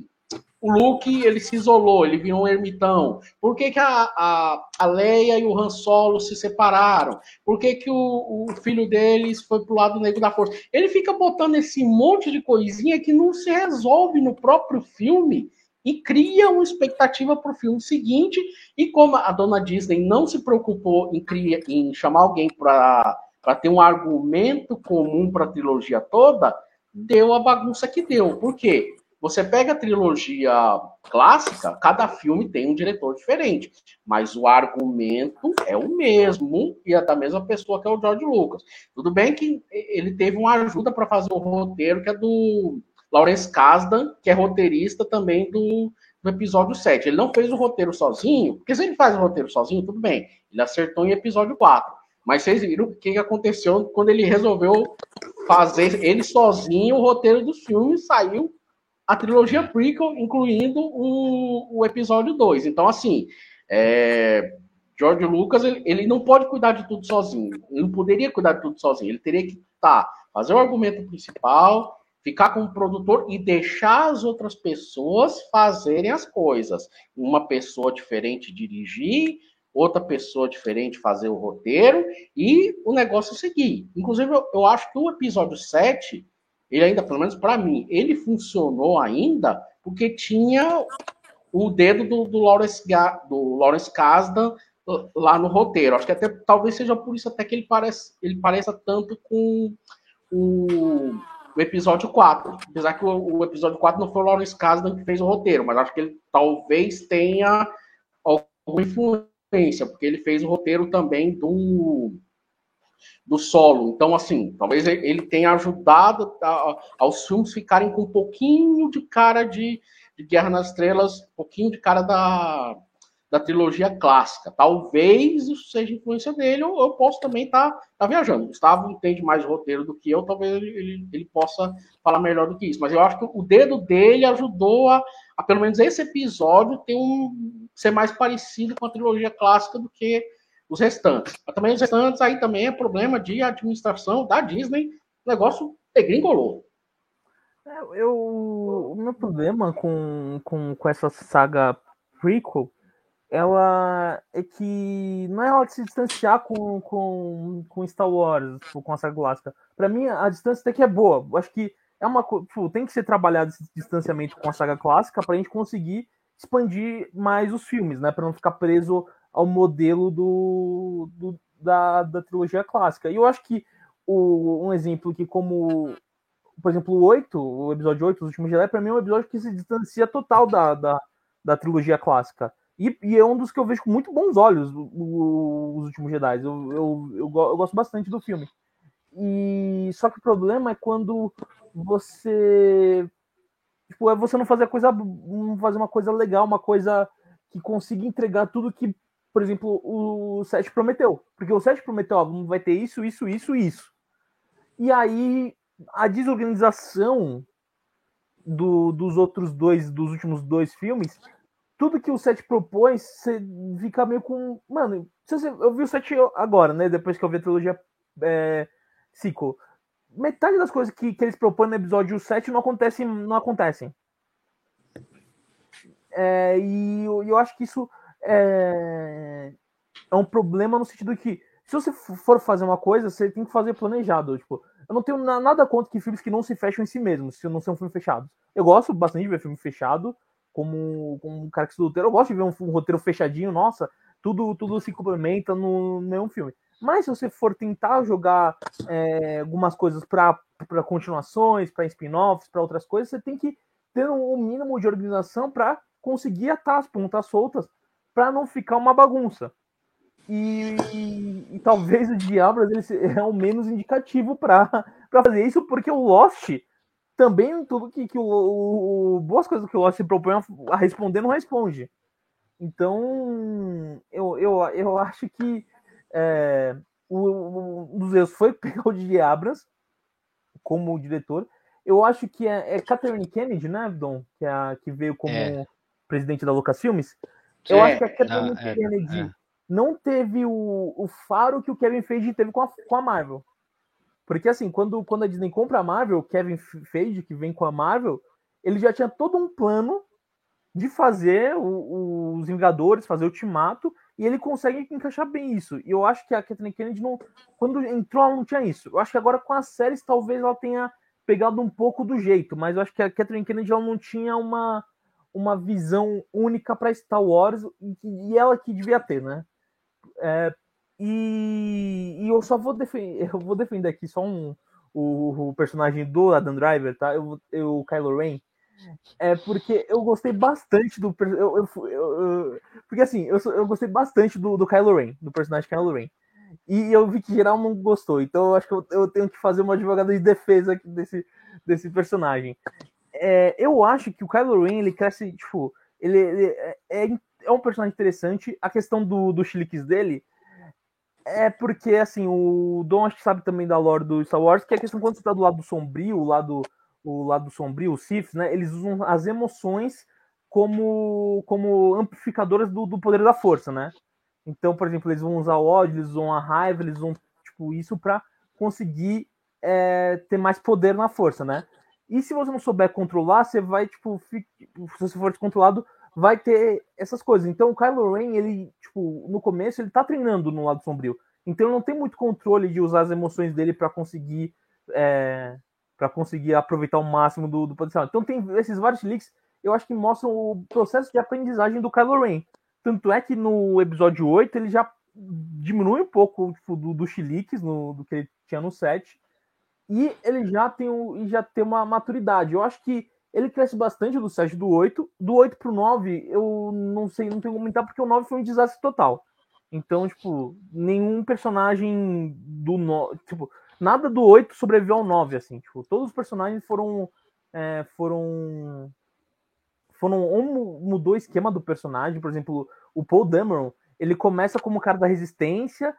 o Luke ele se isolou, ele virou um ermitão? Por que, que a, a, a Leia e o Han Solo se separaram? Por que, que o, o filho deles foi pro lado negro da força? Ele fica botando esse monte de coisinha que não se resolve no próprio filme e cria uma expectativa para o filme seguinte. E como a dona Disney não se preocupou em, criar, em chamar alguém para ter um argumento comum para a trilogia toda, deu a bagunça que deu. Por quê? Você pega a trilogia clássica, cada filme tem um diretor diferente, mas o argumento é o mesmo e é da mesma pessoa que é o George Lucas. Tudo bem que ele teve uma ajuda para fazer o roteiro, que é do Lawrence Kasdan, que é roteirista também do, do episódio 7. Ele não fez o roteiro sozinho, porque se ele faz o roteiro sozinho, tudo bem. Ele acertou em episódio 4. Mas vocês viram o que aconteceu quando ele resolveu fazer ele sozinho o roteiro dos filmes, saiu a trilogia prequel, incluindo o, o episódio 2. Então, assim, é, George Lucas, ele, ele, não pode cuidar de tudo sozinho. Ele não poderia cuidar de tudo sozinho. Ele teria que tá, fazer o argumento principal, ficar com o produtor e deixar as outras pessoas fazerem as coisas. Uma pessoa diferente dirigir, outra pessoa diferente fazer o roteiro e o negócio seguir. Inclusive, eu, eu acho que o episódio 7 ele ainda, pelo menos para mim, ele funcionou ainda porque tinha o dedo do, do, Lawrence, do Lawrence Kasdan lá no roteiro. Acho que até talvez seja por isso até que ele, parece, ele pareça tanto com o, o episódio 4. Apesar que o, o, episódio 4 não foi o Lawrence Kasdan que fez o roteiro, mas acho que ele talvez tenha alguma influência, porque ele fez o roteiro também do do solo. Então, assim, talvez ele tenha ajudado a, aos filmes ficarem com um pouquinho de cara de, de Guerra nas Estrelas, um pouquinho de cara da, da trilogia clássica. Talvez isso seja influência dele, ou eu posso também estar tá, tá viajando. Gustavo entende mais roteiro do que eu, talvez ele, ele, ele, possa falar melhor do que isso. Mas eu acho que o dedo dele ajudou a, a pelo menos esse episódio, ter um, ser mais parecido com a trilogia clássica do que os restantes. Mas também os restantes aí também é problema de administração da Disney, negócio. É, eu, o meu problema com, com, com essa saga prequel ela é que não é ela se distanciar com, com, com Star Wars, tipo, com a saga clássica. Para mim, a distância até que é boa. Eu acho que é uma tipo, tem que ser trabalhado esse distanciamento com a saga clássica para a gente conseguir expandir mais os filmes, né? Para não ficar preso ao modelo do, do da, da trilogia clássica. E eu acho que o, um exemplo que, como, por exemplo, o 8, o episódio 8, Os Últimos Jedi, para mim é um episódio que se distancia total da, da, da trilogia clássica. E, e, é um dos que eu vejo com muito bons olhos, o, o, Os Últimos Jedi. Eu, eu, eu, eu, gosto bastante do filme. E só que o problema é quando você. Tipo, é você não fazer coisa. Não fazer uma coisa legal, uma coisa que consiga entregar tudo que, por exemplo, o 7 prometeu. Porque o 7 prometeu, ó, vai ter isso, isso, isso, isso. E aí a desorganização do, dos outros dois, dos últimos dois filmes, tudo que o set propõe, você fica meio com. Mano, eu vi o set agora, né? Depois que eu vi a trilogia é. Metade das coisas que, que eles propõem no episódio 7 não acontecem. Não acontecem. É, e eu, eu, acho que isso é, é um problema no sentido que se você for fazer uma coisa, você tem que fazer planejado. Tipo, eu não tenho nada contra que filmes que não se fecham em si mesmos, se não são filmes fechados. Eu gosto bastante de ver filme fechado, como, como um cara que estuda roteiro, eu gosto de ver um, um, roteiro fechadinho, nossa, tudo, tudo se complementa no, no filme. Mas se você for tentar jogar é, algumas coisas para continuações, para spin-offs, para outras coisas, você tem que ter um mínimo de organização para conseguir atar as pontas soltas para não ficar uma bagunça. E, e, e talvez o Diablos ele é o menos indicativo para fazer isso, porque o Lost também tudo que, que o, o, boas coisas que o Lost se propõe a responder não responde. Então, eu, eu, eu acho que é, o, um dos erros foi pegar o J.J. Abrams como diretor. Eu acho que é, é Catherine Kennedy, né, Dom? Que, é a, que veio como é. presidente da Lucasfilmes. Eu acho que a Catherine não, é, Kennedy é. não teve o, o faro que o Kevin Feige teve com a, com a Marvel. Porque assim, quando, quando a Disney compra a Marvel, Kevin Feige, que vem com a Marvel, ele já tinha todo um plano de fazer o, os Vingadores, fazer o Ultimato, e ele consegue encaixar bem isso. E eu acho que a Kathleen Kennedy não. Quando entrou, ela não tinha isso. Eu acho que agora com as séries talvez ela tenha pegado um pouco do jeito, mas eu acho que a Kathleen Kennedy ela não tinha uma, uma visão única para Star Wars e, ela que devia ter, né? É, e, e, eu só vou defender, eu vou defender aqui só um, o, o personagem do Adam Driver, tá? Eu, eu, Kylo Ren. É porque eu gostei bastante do. Eu, eu, eu porque assim, eu, eu gostei bastante do, do Kylo Ren, do personagem Kylo Ren. E eu vi que geral não gostou. Então eu acho que eu, eu tenho que fazer uma advogada de defesa desse, desse personagem. É, eu acho que o Kylo Ren ele cresce, tipo, ele, ele é, é, é um personagem interessante. A questão do, do chiliques dele é porque, assim, o Dom acho que sabe também da lore do Star Wars, que é a questão quando você tá do lado sombrio, o lado, o lado sombrio, os Sith, né? Eles usam as emoções como, como amplificadoras do, do poder da força, né? Então, por exemplo, eles vão usar o ódio, eles usam a raiva, eles usam, tipo, isso para conseguir é, ter mais poder na força, né? E se você não souber controlar, você vai, tipo, se você for descontrolado, vai ter essas coisas. Então o Kylo Ren, ele, tipo, no começo ele tá treinando no lado sombrio. Então não tem muito controle de usar as emoções dele para conseguir é, para conseguir aproveitar o máximo do, do, potencial. Então tem esses vários leaks, eu acho que mostram o processo de aprendizagem do Kylo Ren. Tanto é que no episódio 8 ele já diminui um pouco tipo, do, do chiliques no, do que ele tinha no 7. E ele já tem, um, já tem uma maturidade. Eu acho que ele cresce bastante do 7 do 8. Do 8 pro 9, eu não sei, não tenho como comentar, porque o 9 foi um desastre total. Então, tipo, nenhum personagem do no... tipo, nada do 8 sobreviveu ao 9, assim, tipo, todos os personagens foram é, foram foram ou mudou o esquema do personagem, por exemplo, o Paul Dameron, ele começa como cara da resistência,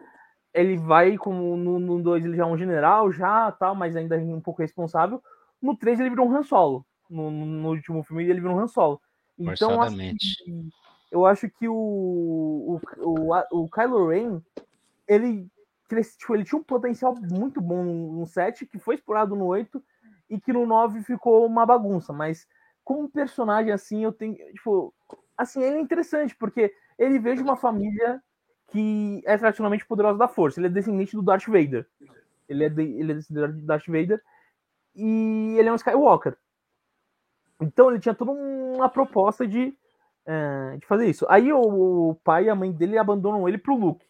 ele vai como no 2 ele já é um general já, tal, mas ainda é um pouco responsável. No 3 ele virou um Han Solo. No, no último filme ele virou um Han Solo. Então, que, eu acho que o, o, o, o Kylo Ren, ele, tipo, ele tinha um potencial muito bom no 7, que foi explorado no 8, e que no 9 ficou uma bagunça. Mas como personagem, assim, eu tenho. Tipo, assim, ele é interessante, porque ele veio de uma família que é tradicionalmente poderosa da força. Ele é descendente do Darth Vader. Ele é, de, ele é descendente do Darth Vader. E ele é um Skywalker. Então ele tinha toda uma proposta de é, de fazer isso. Aí o, o, pai e a mãe dele abandonam ele pro Luke.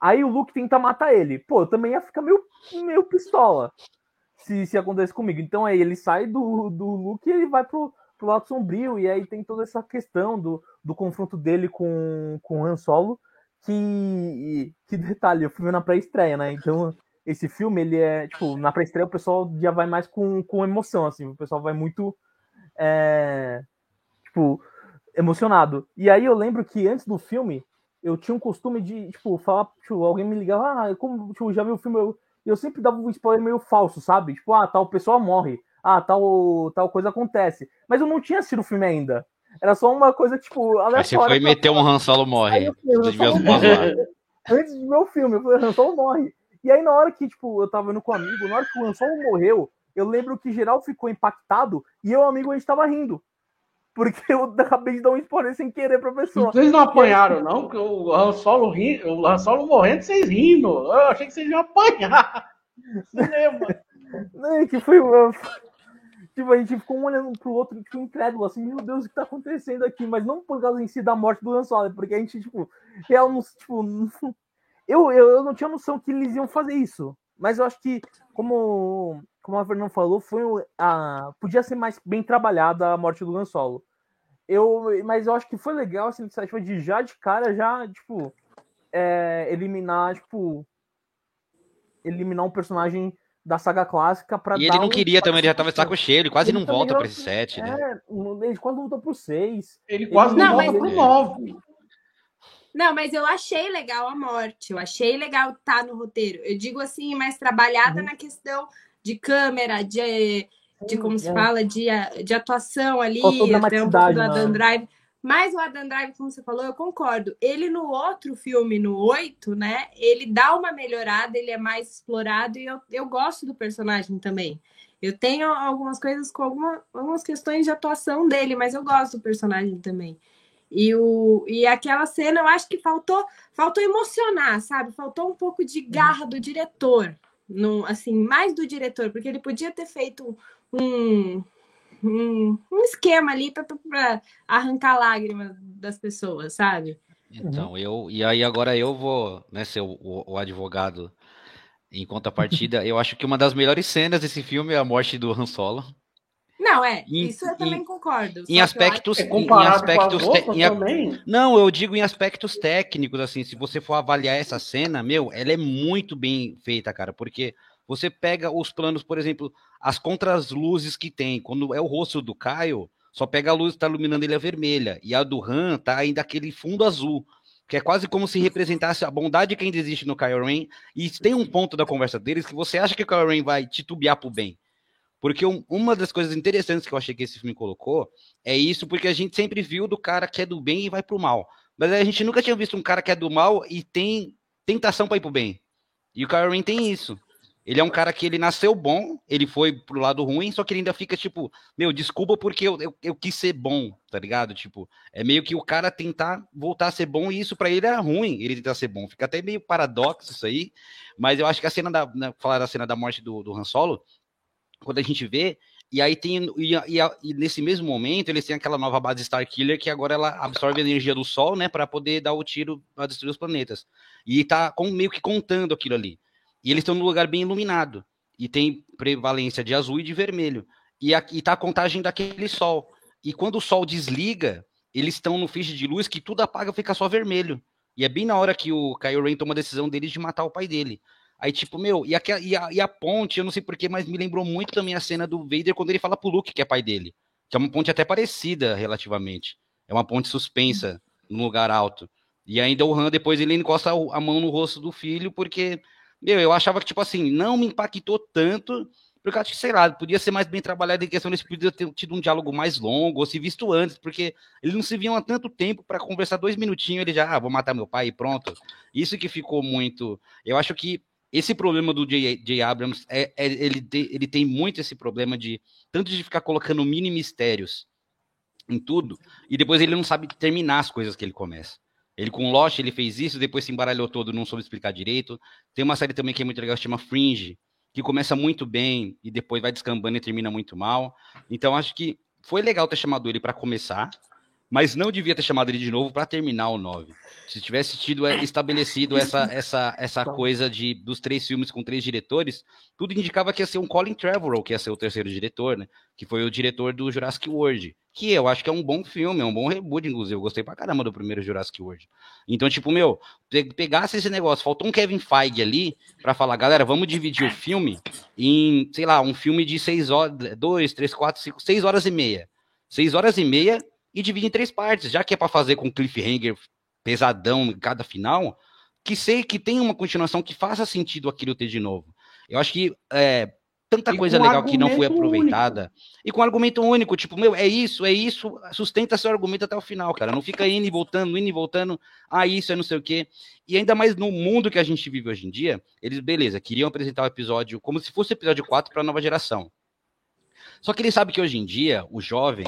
Aí o Luke tenta matar ele. Pô, eu também ia ficar meio, meio pistola se, se acontece comigo. Então aí ele sai do, do Luke e ele vai pro, pro lado sombrio. E aí tem toda essa questão do, do confronto dele com, com Han Solo. Que, que detalhe, o filme é na pré-estreia, né? Então esse filme, ele é, tipo, na pré-estreia o pessoal já vai mais com, com emoção, assim. O pessoal vai muito. É, tipo, emocionado. E aí eu lembro que antes do filme, eu tinha um costume de, tipo, falar, tipo, alguém me ligava, ah, como, tipo, já viu o filme? Eu, eu sempre dava um spoiler meio falso, sabe? Tipo, ah, tal pessoa morre, ah, tal, tal coisa acontece. Mas eu não tinha assistido o filme ainda. Era só uma coisa, tipo, aleatória. Aí você foi meter um Han Solo morre. Antes de o filme, eu falei, Han Solo morre. E aí, na hora que, tipo, eu tava indo com um amigo, na hora que o Han Solo morreu, eu lembro que geral ficou impactado e eu, amigo, a gente tava rindo porque eu acabei de dar um spoiler sem querer pra pessoa. Vocês não apanharam, não? Porque o Han Solo, ri, o Han Solo morrendo, vocês rindo. Eu achei que vocês iam apanhar. Cinema. Não, é que foi. Tipo, a gente ficou um olhando pro outro, tipo, incrédulo, assim, meu Deus, o que tá acontecendo aqui? Mas não por causa em si da morte do Han Solo, porque a gente, tipo, real, tipo, eu, eu, eu não tinha noção que eles iam fazer isso. Mas eu acho que, como, como a Fernanda falou, foi a, podia ser mais bem trabalhada a morte do Han Solo. Eu, mas eu acho que foi legal essa iniciativa de já de cara, já, tipo, é, eliminar, tipo, eliminar um personagem da saga clássica para E ele não um queria também, ele já tava saco cheio, ele quase ele não volta para esse set, né? É, ele quase voltou pro 6. Ele quase ele não, não volta pro 9. Não, mas eu achei legal a morte, eu achei legal estar tá no roteiro. Eu digo assim, mais trabalhada uhum. na questão de câmera, de de como se é. fala, de, de atuação ali, até um pouco Adam né? Drive. Mas o Adam Drive, como você falou, eu concordo. Ele no outro filme, no 8, né? Ele dá uma melhorada, ele é mais explorado e eu, eu gosto do personagem também. Eu tenho algumas coisas com alguma, algumas questões de atuação dele, mas eu gosto do personagem também. E, o, e aquela cena, eu acho que faltou, faltou emocionar, sabe? Faltou um pouco de garra do diretor, no, assim, mais do diretor, porque ele podia ter feito um, um, um esquema ali para arrancar lágrimas das pessoas, sabe? Então, uhum. eu. E aí agora eu vou né, ser o, o, o advogado em contrapartida. eu acho que uma das melhores cenas desse filme é a morte do Han Solo. Não, é. Em, isso eu também concordo. Em aspectos. Em, em aspectos em, não, eu digo em aspectos técnicos, assim, se você for avaliar essa cena, meu, ela é muito bem feita, cara, porque você pega os planos, por exemplo, as contraluzes que tem, quando é o rosto do Caio, só pega a luz que está iluminando ele a vermelha, e a do Han tá ainda aquele fundo azul, que é quase como se representasse a bondade que ainda existe no Kylo Ren, e tem um ponto da conversa deles que você acha que o Kylo Ren vai titubear pro bem. Porque um, uma das coisas interessantes que eu achei que esse filme colocou é isso, porque a gente sempre viu do cara que é do bem e vai pro mal. Mas a gente nunca tinha visto um cara que é do mal e tem tentação para ir pro bem. E o Kylo Ren tem isso. Ele é um cara que ele nasceu bom, ele foi pro lado ruim, só que ele ainda fica tipo, meu, desculpa porque eu, eu, eu quis ser bom, tá ligado? Tipo, é meio que o cara tentar voltar a ser bom e isso para ele era ruim, ele tentar ser bom. Fica até meio paradoxo isso aí, mas eu acho que a cena da, na, falar da cena da morte do, do Han Solo, quando a gente vê, e aí tem, e, e, e, nesse mesmo momento, eles têm aquela nova base Star Killer que agora ela absorve a energia do Sol, né, para poder dar o tiro a destruir os planetas. E tá com, meio que contando aquilo ali. E eles estão num lugar bem iluminado. E tem prevalência de azul e de vermelho. E aqui está a contagem daquele sol. E quando o sol desliga, eles estão no fiche de luz que tudo apaga fica só vermelho. E é bem na hora que o Kylo Ren toma a decisão dele de matar o pai dele. Aí, tipo, meu, e a, e, a, e a ponte, eu não sei porquê, mas me lembrou muito também a cena do Vader quando ele fala pro Luke que é pai dele. Que é uma ponte até parecida, relativamente. É uma ponte suspensa, num lugar alto. E ainda o Han, depois, ele encosta a mão no rosto do filho, porque, meu, eu achava que, tipo assim, não me impactou tanto, porque acho que, sei lá, podia ser mais bem trabalhado em questão, eles podiam ter tido um diálogo mais longo, ou se visto antes, porque eles não se viam há tanto tempo para conversar dois minutinhos, ele já, ah, vou matar meu pai e pronto. Isso que ficou muito. Eu acho que esse problema do J.J. Abrams é, é ele, te, ele tem muito esse problema de tanto de ficar colocando mini mistérios em tudo e depois ele não sabe terminar as coisas que ele começa. Ele com Lost ele fez isso, depois se embaralhou todo, não soube explicar direito. Tem uma série também que é muito legal, chama Fringe, que começa muito bem e depois vai descambando e termina muito mal. Então acho que foi legal ter chamado ele para começar, mas não devia ter chamado ele de novo para terminar o 9. Se tivesse tido é, estabelecido essa, essa, essa coisa de dos três filmes com três diretores, tudo indicava que ia ser um Colin Trevorrow, que ia ser o terceiro diretor, né? Que foi o diretor do Jurassic World. Que eu acho que é um bom filme, é um bom reboot, inclusive. Eu gostei pra caramba do primeiro Jurassic World. Então, tipo, meu, pegasse esse negócio, faltou um Kevin Feige ali para falar, galera, vamos dividir o filme em, sei lá, um filme de seis horas, dois, três, quatro, cinco, seis horas e meia. Seis horas e meia e divide em três partes, já que é para fazer com cliffhanger pesadão em cada final, que sei que tem uma continuação que faça sentido aquilo ter de novo. Eu acho que é, tanta e coisa legal que não foi aproveitada. Único. E com argumento único, tipo, meu, é isso, é isso, sustenta seu argumento até o final, cara. Não fica indo e voltando, indo e voltando, ah, isso é não sei o quê. E ainda mais no mundo que a gente vive hoje em dia, eles, beleza, queriam apresentar o episódio como se fosse o episódio 4 para a nova geração. Só que eles sabem que hoje em dia, o jovem,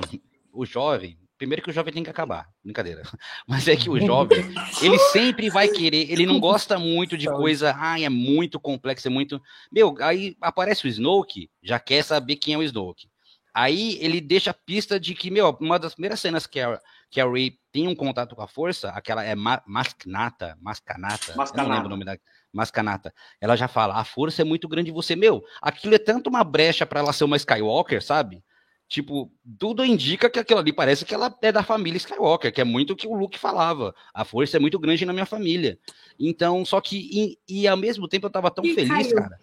o jovem, Primeiro que o jovem tem que acabar, brincadeira. Mas é que o jovem, ele sempre vai querer, ele não gosta muito de coisa, ai, é muito complexo, é muito. Meu, aí aparece o Snoke, já quer saber quem é o Snoke. Aí ele deixa a pista de que, meu, uma das primeiras cenas que a, que a Ray tem um contato com a força, aquela é Ma Mascanata, Mascanata, Mascanata. não lembro o nome da. Mascanata. Ela já fala, a força é muito grande em você. Meu, aquilo é tanto uma brecha para ela ser uma Skywalker, sabe? Tipo, tudo indica que aquilo ali parece que ela é da família Skywalker, que é muito o que o Luke falava. A força é muito grande na minha família. Então, só que, e, e ao mesmo tempo eu tava tão e feliz, caiu. cara.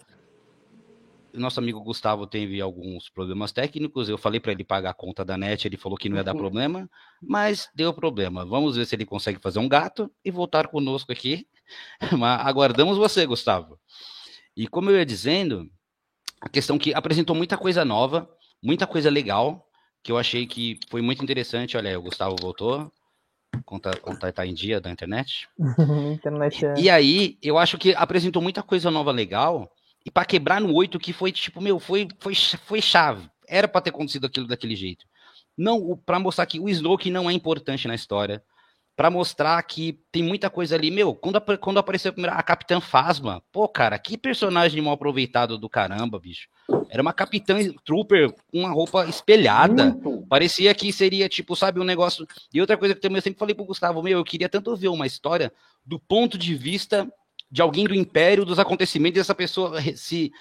Nosso amigo Gustavo teve alguns problemas técnicos. Eu falei para ele pagar a conta da net, ele falou que não ia dar uhum. problema, mas deu problema. Vamos ver se ele consegue fazer um gato e voltar conosco aqui. Mas aguardamos você, Gustavo. E como eu ia dizendo, a questão que apresentou muita coisa nova muita coisa legal que eu achei que foi muito interessante. Olha aí, o Gustavo voltou. Conta, conta tá em dia da internet. internet é... E aí, eu acho que apresentou muita coisa nova legal. E para quebrar no 8, que foi tipo, meu, foi, foi, foi chave. Era para ter acontecido aquilo daquele jeito. Não, para mostrar que o Snoke não é importante na história para mostrar que tem muita coisa ali. Meu, quando, quando apareceu a primeira a Capitã Fasma, pô, cara, que personagem mal aproveitado do caramba, bicho. Era uma Capitã Trooper com uma roupa espelhada. Muito. Parecia que seria, tipo, sabe, um negócio. E outra coisa que também eu sempre falei pro Gustavo, meu, eu queria tanto ver uma história do ponto de vista de alguém do Império, dos acontecimentos, dessa pessoa se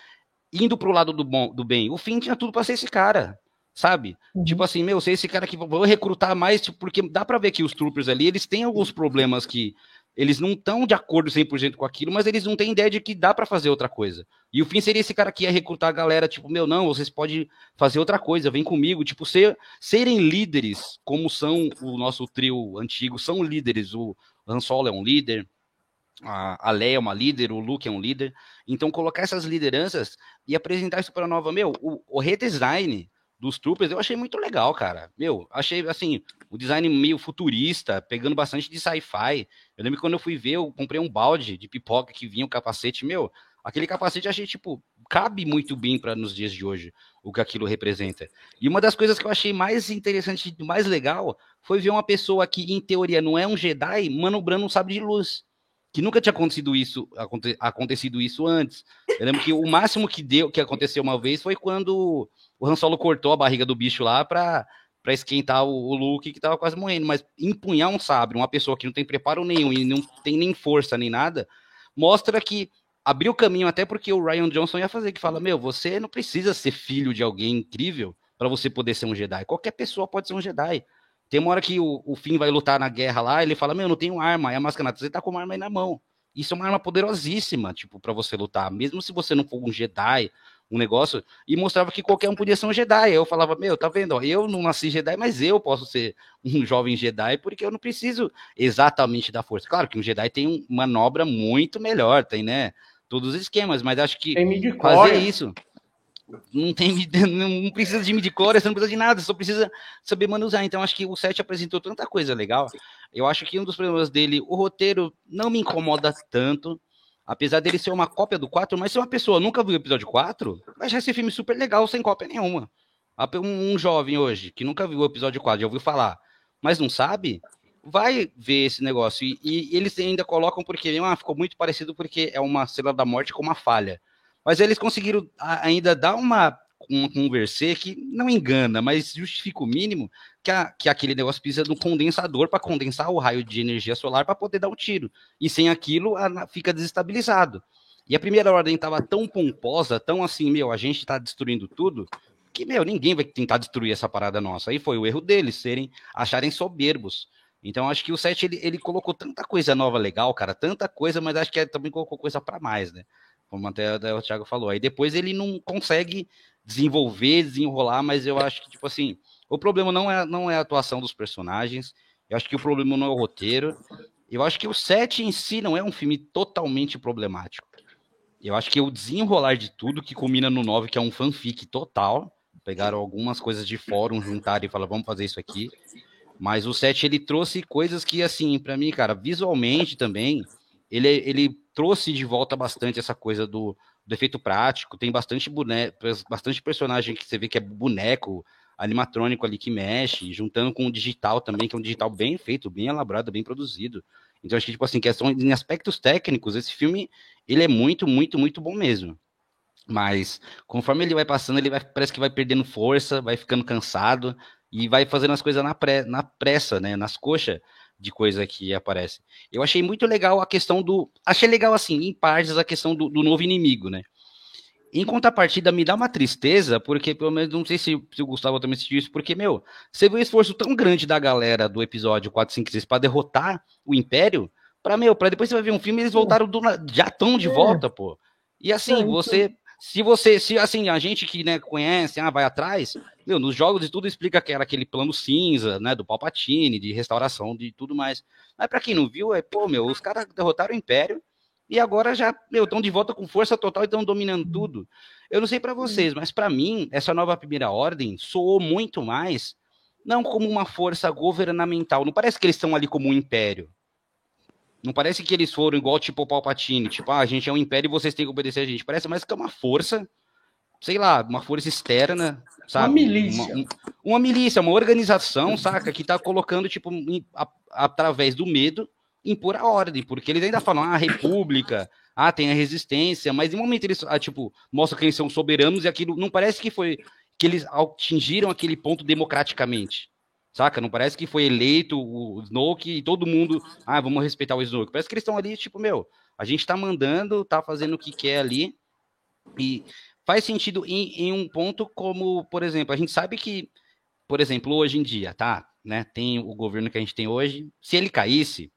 indo pro lado do, bom, do bem. O fim tinha tudo para ser esse cara sabe? Uhum. Tipo assim, meu, sei esse cara que vou recrutar mais, tipo, porque dá para ver que os troopers ali, eles têm alguns problemas que eles não estão de acordo 100% com aquilo, mas eles não têm ideia de que dá para fazer outra coisa. E o fim seria esse cara que ia recrutar a galera, tipo, meu, não, vocês podem fazer outra coisa, vem comigo, tipo, ser, serem líderes, como são o nosso trio antigo, são líderes, o Han Solo é um líder, a, a Leia é uma líder, o Luke é um líder, então colocar essas lideranças e apresentar isso para a nova, meu, o, o redesign dos troopers, eu achei muito legal, cara. Meu, achei assim, o design meio futurista, pegando bastante de sci-fi. Eu lembro que quando eu fui ver, eu comprei um balde de pipoca que vinha o capacete, meu, aquele capacete achei tipo, cabe muito bem para nos dias de hoje o que aquilo representa. E uma das coisas que eu achei mais interessante, mais legal, foi ver uma pessoa que em teoria não é um Jedi manobrando um sabre de luz. Que nunca tinha acontecido isso, aconte, acontecido isso antes. Eu lembro que o máximo que deu, que aconteceu uma vez foi quando o Han Solo cortou a barriga do bicho lá pra, pra esquentar o, o Luke que tava quase morrendo. Mas empunhar um sabre, uma pessoa que não tem preparo nenhum e não tem nem força nem nada, mostra que abriu caminho até porque o Ryan Johnson ia fazer, que fala, meu, você não precisa ser filho de alguém incrível para você poder ser um Jedi. Qualquer pessoa pode ser um Jedi. Tem uma hora que o, o Finn vai lutar na guerra lá, ele fala, meu, não tenho arma. Aí a máscara você tá com uma arma aí na mão. Isso é uma arma poderosíssima, tipo, para você lutar. Mesmo se você não for um Jedi, um negócio, e mostrava que qualquer um podia ser um Jedi. Eu falava, meu, tá vendo? Eu não nasci Jedi, mas eu posso ser um jovem Jedi, porque eu não preciso exatamente da força. Claro que um Jedi tem uma manobra muito melhor, tem, né? Todos os esquemas, mas acho que fazer isso. Não tem não precisa de midichlorian, você não precisa de nada, só precisa saber manusear. Então acho que o 7 apresentou tanta coisa legal. Eu acho que um dos problemas dele, o roteiro não me incomoda tanto apesar dele ser uma cópia do 4, mas se uma pessoa nunca viu o episódio 4, vai achar esse filme super legal sem cópia nenhuma. Um, um jovem hoje que nunca viu o episódio 4, já ouviu falar, mas não sabe, vai ver esse negócio. E, e eles ainda colocam porque ah, ficou muito parecido porque é uma cena da morte com uma falha. Mas eles conseguiram ainda dar uma um, versê que não engana, mas justifica o mínimo que, a, que aquele negócio precisa de um condensador para condensar o raio de energia solar para poder dar o um tiro. E sem aquilo, a, fica desestabilizado. E a primeira ordem estava tão pomposa, tão assim, meu, a gente está destruindo tudo, que, meu, ninguém vai tentar destruir essa parada nossa. Aí foi o erro deles, serem, acharem soberbos. Então, acho que o 7, ele, ele colocou tanta coisa nova legal, cara, tanta coisa, mas acho que ele também colocou coisa para mais, né? Como até, o Thiago falou. Aí depois ele não consegue desenvolver, desenrolar, mas eu acho que, tipo assim, o problema não é, não é a atuação dos personagens, eu acho que o problema não é o roteiro, eu acho que o set em si não é um filme totalmente problemático. Eu acho que o desenrolar de tudo que culmina no 9, que é um fanfic total, pegaram algumas coisas de fórum, juntaram e falaram, vamos fazer isso aqui. Mas o 7 ele trouxe coisas que, assim, para mim, cara, visualmente também, ele, ele trouxe de volta bastante essa coisa do, do efeito prático, tem bastante boneco, bastante personagem que você vê que é boneco, animatrônico ali que mexe, juntando com o digital também, que é um digital bem feito, bem elaborado, bem produzido. Então acho que tipo assim, questão em aspectos técnicos, esse filme ele é muito, muito, muito bom mesmo. Mas conforme ele vai passando, ele vai, parece que vai perdendo força, vai ficando cansado e vai fazendo as coisas na, pré, na pressa, né, nas coxas de coisa que aparece. Eu achei muito legal a questão do. Achei legal, assim, em partes, a questão do, do novo inimigo, né? Em contrapartida, me dá uma tristeza, porque pelo menos não sei se, se o Gustavo também assistiu isso, porque, meu, você viu o esforço tão grande da galera do episódio 456 para derrotar o Império, para meu, para depois você vai ver um filme e eles voltaram do, já tão de é. volta, pô. E assim, você se você, se assim, a gente que né, conhece, ah, vai atrás, meu, nos jogos e tudo explica que era aquele plano cinza, né, do Palpatine, de restauração, de tudo mais. Mas para quem não viu, é, pô, meu, os caras derrotaram o Império e agora já, meu, estão de volta com força total e estão dominando tudo. Eu não sei para vocês, mas para mim, essa nova primeira ordem soou muito mais não como uma força governamental, não parece que eles estão ali como um império. Não parece que eles foram igual tipo o Palpatine, tipo, ah, a gente é um império e vocês têm que obedecer a gente. Parece mais que é uma força, sei lá, uma força externa, sabe? Uma milícia. Uma, um, uma milícia, uma organização, saca? Que tá colocando, tipo, em, a, através do medo, impor a ordem, porque eles ainda falam, ah, república, ah, tem a resistência, mas em momento eles, ah, tipo, mostram que eles são soberanos e aquilo não parece que foi que eles atingiram aquele ponto democraticamente. Saca? Não parece que foi eleito o Snoke e todo mundo, ah, vamos respeitar o Snoke. Parece que eles estão ali, tipo, meu, a gente tá mandando, tá fazendo o que quer ali. E faz sentido em, em um ponto como, por exemplo, a gente sabe que, por exemplo, hoje em dia, tá? Né, tem o governo que a gente tem hoje. Se ele caísse,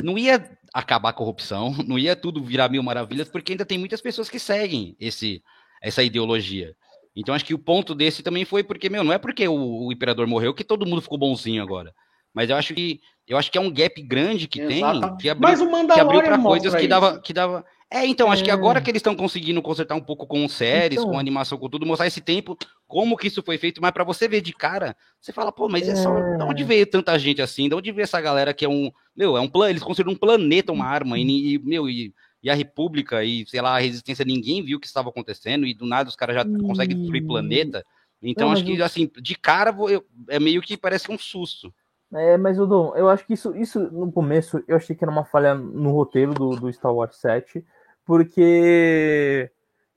não ia acabar a corrupção, não ia tudo virar mil maravilhas, porque ainda tem muitas pessoas que seguem esse, essa ideologia. Então acho que o ponto desse também foi porque, meu, não é porque o, o imperador morreu que todo mundo ficou bonzinho agora. Mas eu acho que eu acho que é um gap grande que Exato. tem que abriu, Mas o que abriu para coisas que dava, que dava. É, então, acho é. que agora que eles estão conseguindo consertar um pouco com séries, então... com animação, com tudo, mostrar esse tempo, como que isso foi feito, mas para você ver de cara, você fala, pô, mas é só. De onde é. veio tanta gente assim? De onde veio essa galera que é um. Meu, é um plano. Eles consideram um planeta uma arma, e, meu, e e a República e, sei lá, a Resistência, ninguém viu o que estava acontecendo, e do nada os caras já conseguem destruir planeta. Então, acho que, assim, de cara, eu, é meio que parece um susto. É, mas, Odon, eu acho que isso, isso, no começo, eu achei que era uma falha no roteiro do, do Star Wars 7, porque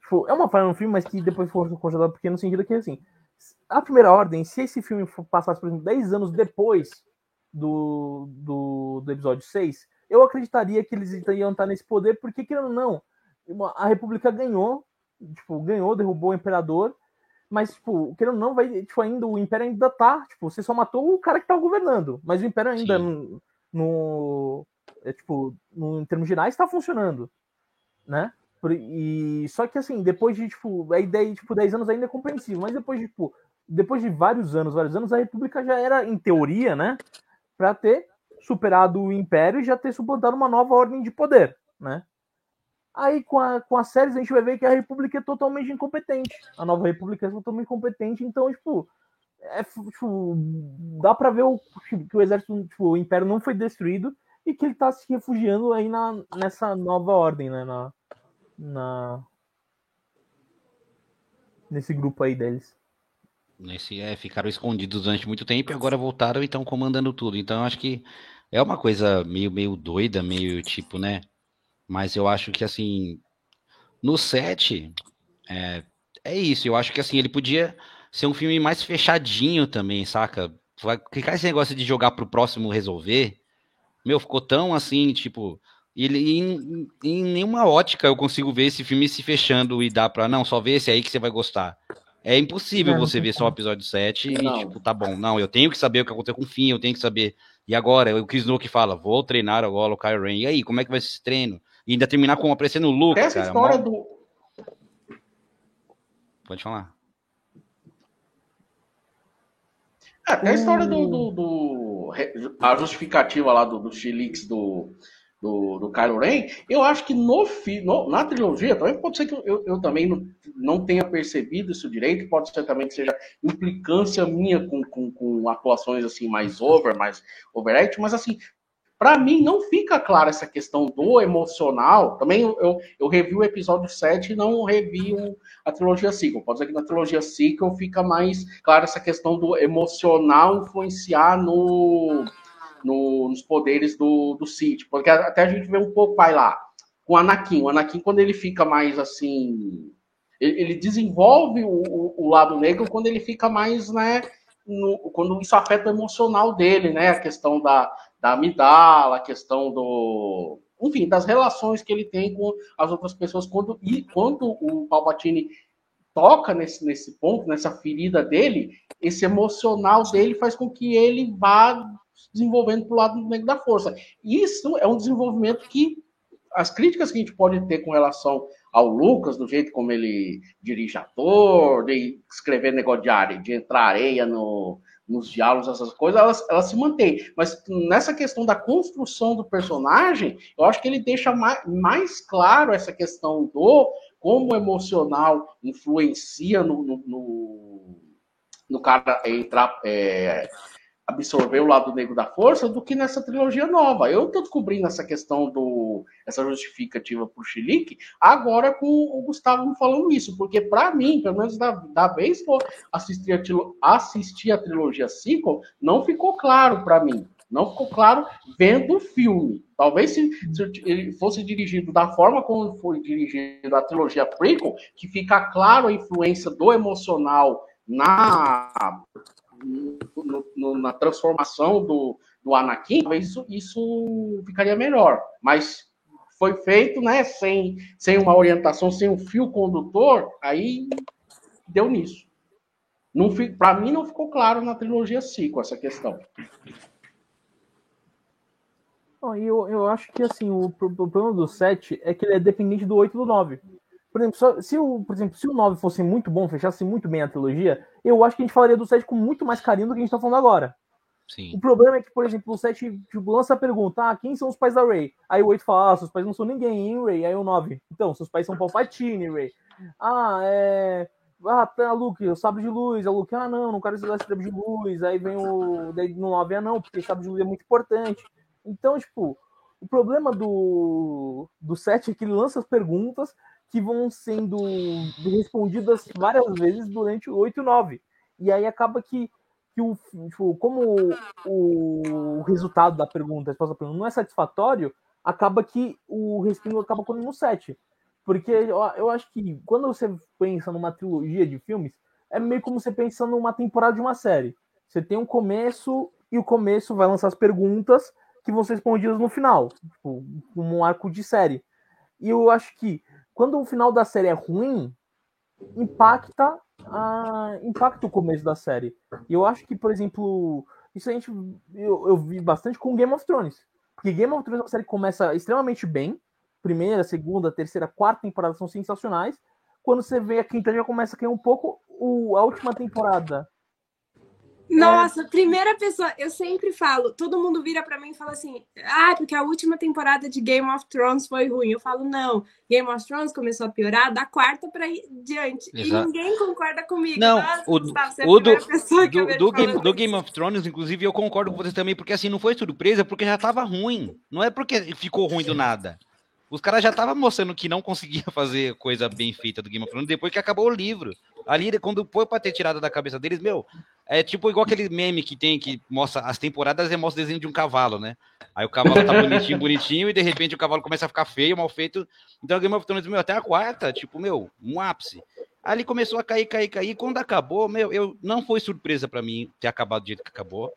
tipo, é uma falha no filme, mas que depois foi congelado, porque no sentido que, assim, a primeira ordem, se esse filme passasse, por exemplo, 10 anos depois do, do, do episódio 6, eu acreditaria que eles iam estar nesse poder, porque, querendo ou não, a República ganhou, tipo, ganhou, derrubou o imperador, Mas, tipo, querendo ou não, vai, tipo, ainda, o Império ainda tá, tipo, você só matou o cara que tá governando, mas o Império ainda no, no, é, tipo, no, em termos gerais tá funcionando, né? E só que assim, depois de tipo, a ideia tipo 10 anos ainda é compreensível, mas depois de tipo, depois de vários anos, vários anos, a República já era em teoria, né, para ter superado o Império e já ter suplantado uma nova ordem de poder, né? Aí com, a, com as séries a gente vai ver que a República é totalmente incompetente. A nova República é totalmente incompetente, então, tipo, é, tipo dá para ver o, que o exército, tipo, o Império não foi destruído e que ele tá se refugiando aí na, nessa nova ordem, né? Na, na nesse grupo aí deles. Nesse, é, ficaram escondidos durante muito tempo e agora voltaram e estão comandando tudo. Então acho que é uma coisa meio, meio doida, meio tipo, né? Mas eu acho que assim, no set, é, é isso. Eu acho que assim, ele podia ser um filme mais fechadinho também, saca? Clicar esse negócio de jogar pro próximo resolver. Meu, ficou tão assim, tipo, ele, em, em, nenhuma ótica eu consigo ver esse filme se fechando e dar pra. Não, só ver esse aí que você vai gostar. É impossível não, você ver só o episódio 7 não. e, tipo, tá bom. Não, eu tenho que saber o que aconteceu com o Finn, eu tenho que saber. E agora, o Chris Nook fala: vou treinar agora o Kylo Ren. E aí, como é que vai ser esse treino? E ainda terminar com aparecendo o Luke. Essa cara, história do. Pode falar. É, até a história do, do, do, A justificativa lá do, do Xilix do do, do Kylo Ren, eu acho que no, no, na trilogia, também pode ser que eu, eu também não, não, tenha percebido isso direito, pode ser também que seja implicância minha com, com, com atuações assim mais over, mais overact, mas assim, para mim não fica clara essa questão do emocional. Também eu, eu, eu revi o episódio 7 e não revi a trilogia sequel. Pode ser que na trilogia sequel fica mais clara essa questão do emocional influenciar no no, nos poderes do, do City, porque até a gente vê um pouco, vai lá, com o Anakin. O Anakin, quando ele fica mais assim. Ele, ele desenvolve o, o, lado negro quando ele fica mais, né? No, quando isso afeta o emocional dele, né? A questão da, da amidala, a questão do. Enfim, das relações que ele tem com as outras pessoas. Quando, e quando o Palpatine toca nesse, nesse ponto, nessa ferida dele, esse emocional dele faz com que ele vá desenvolvendo para o lado negro da força. Isso é um desenvolvimento que as críticas que a gente pode ter com relação ao Lucas, do jeito como ele dirige ator, de escrever negócio de área, de entrar areia no, nos diálogos, essas coisas, elas, elas se mantêm. Mas nessa questão da construção do personagem, eu acho que ele deixa mais, mais claro essa questão do como o emocional influencia no, no, no, no cara entrar, é, absorver o lado negro da força do que nessa trilogia nova. Eu estou descobrindo essa questão do essa justificativa o Chilique agora com o Gustavo falando isso, porque para mim, pelo menos da, da vez que eu assisti a, assisti a trilogia sequel, não ficou claro para mim. Não ficou claro vendo o filme. Talvez se, se, ele fosse dirigido da forma como foi dirigido a trilogia prequel, que fica claro a influência do emocional na no, no, na transformação do, do Anakin, talvez isso, isso ficaria melhor. Mas foi feito, né, sem, sem uma orientação, sem um fio condutor, aí deu nisso. Para mim não ficou claro na trilogia com essa questão. Eu, eu acho que assim, o problema do 7 é que ele é dependente do 8 e do 9. Por exemplo, se o, por exemplo, se o 9 fosse muito bom, fechasse muito bem a trilogia, eu acho que a gente falaria do 7 com muito mais carinho do que a gente tá falando agora. Sim. O problema é que, por exemplo, o 7 tipo, lança a pergunta: ah, quem são os pais da Ray? Aí o 8 fala: ah, seus pais não são ninguém, hein, Ray? Aí o 9, então, seus pais são Palpatine, Ray. Ah, é. Ah, tá, Luke, o sabre de luz. A Luke, ah, não, não quero usar sabre de luz. Aí vem o. Daí no 9, ah, não, porque sabre de luz é muito importante. Então, tipo, o problema do, do 7 é que ele lança as perguntas, que vão sendo respondidas várias vezes durante o 8 e 9. E aí acaba que, que o, tipo, como o, o resultado da pergunta, a resposta da pergunta não é satisfatório, acaba que o respingo acaba correndo no 7. Porque eu, eu acho que quando você pensa numa trilogia de filmes, é meio como você pensa numa temporada de uma série. Você tem um começo e o começo vai lançar as perguntas que vão ser respondidas no final, tipo, um arco de série. E eu acho que quando o final da série é ruim, impacta a, impacta o começo da série. E eu acho que, por exemplo, isso a gente eu, eu vi bastante com Game of Thrones. Porque Game of Thrones é uma série que começa extremamente bem. Primeira, segunda, terceira, quarta temporada são sensacionais. Quando você vê a quinta já começa a cair um pouco. O, a última temporada nossa, primeira pessoa, eu sempre falo, todo mundo vira para mim e fala assim: "Ah, porque a última temporada de Game of Thrones foi ruim". Eu falo: "Não, Game of Thrones começou a piorar da quarta para diante". Exato. E ninguém concorda comigo. Não, Nossa, o, Gustavo, é o do, do, do, Game, do Game of Thrones, inclusive, eu concordo com você também, porque assim, não foi surpresa, porque já tava ruim. Não é porque ficou ruim do nada. Os caras já estavam mostrando que não conseguia fazer coisa bem feita do Game of Thrones depois que acabou o livro. Ali, quando foi pra ter tirado da cabeça deles, meu, é tipo igual aquele meme que tem que mostra as temporadas e mostra o desenho de um cavalo, né? Aí o cavalo tá bonitinho, bonitinho, e de repente o cavalo começa a ficar feio, mal feito. Então Game of Thrones, meu, até a quarta, tipo, meu, um ápice. Ali começou a cair, cair, cair. Quando acabou, meu, eu não foi surpresa para mim ter acabado do jeito que acabou,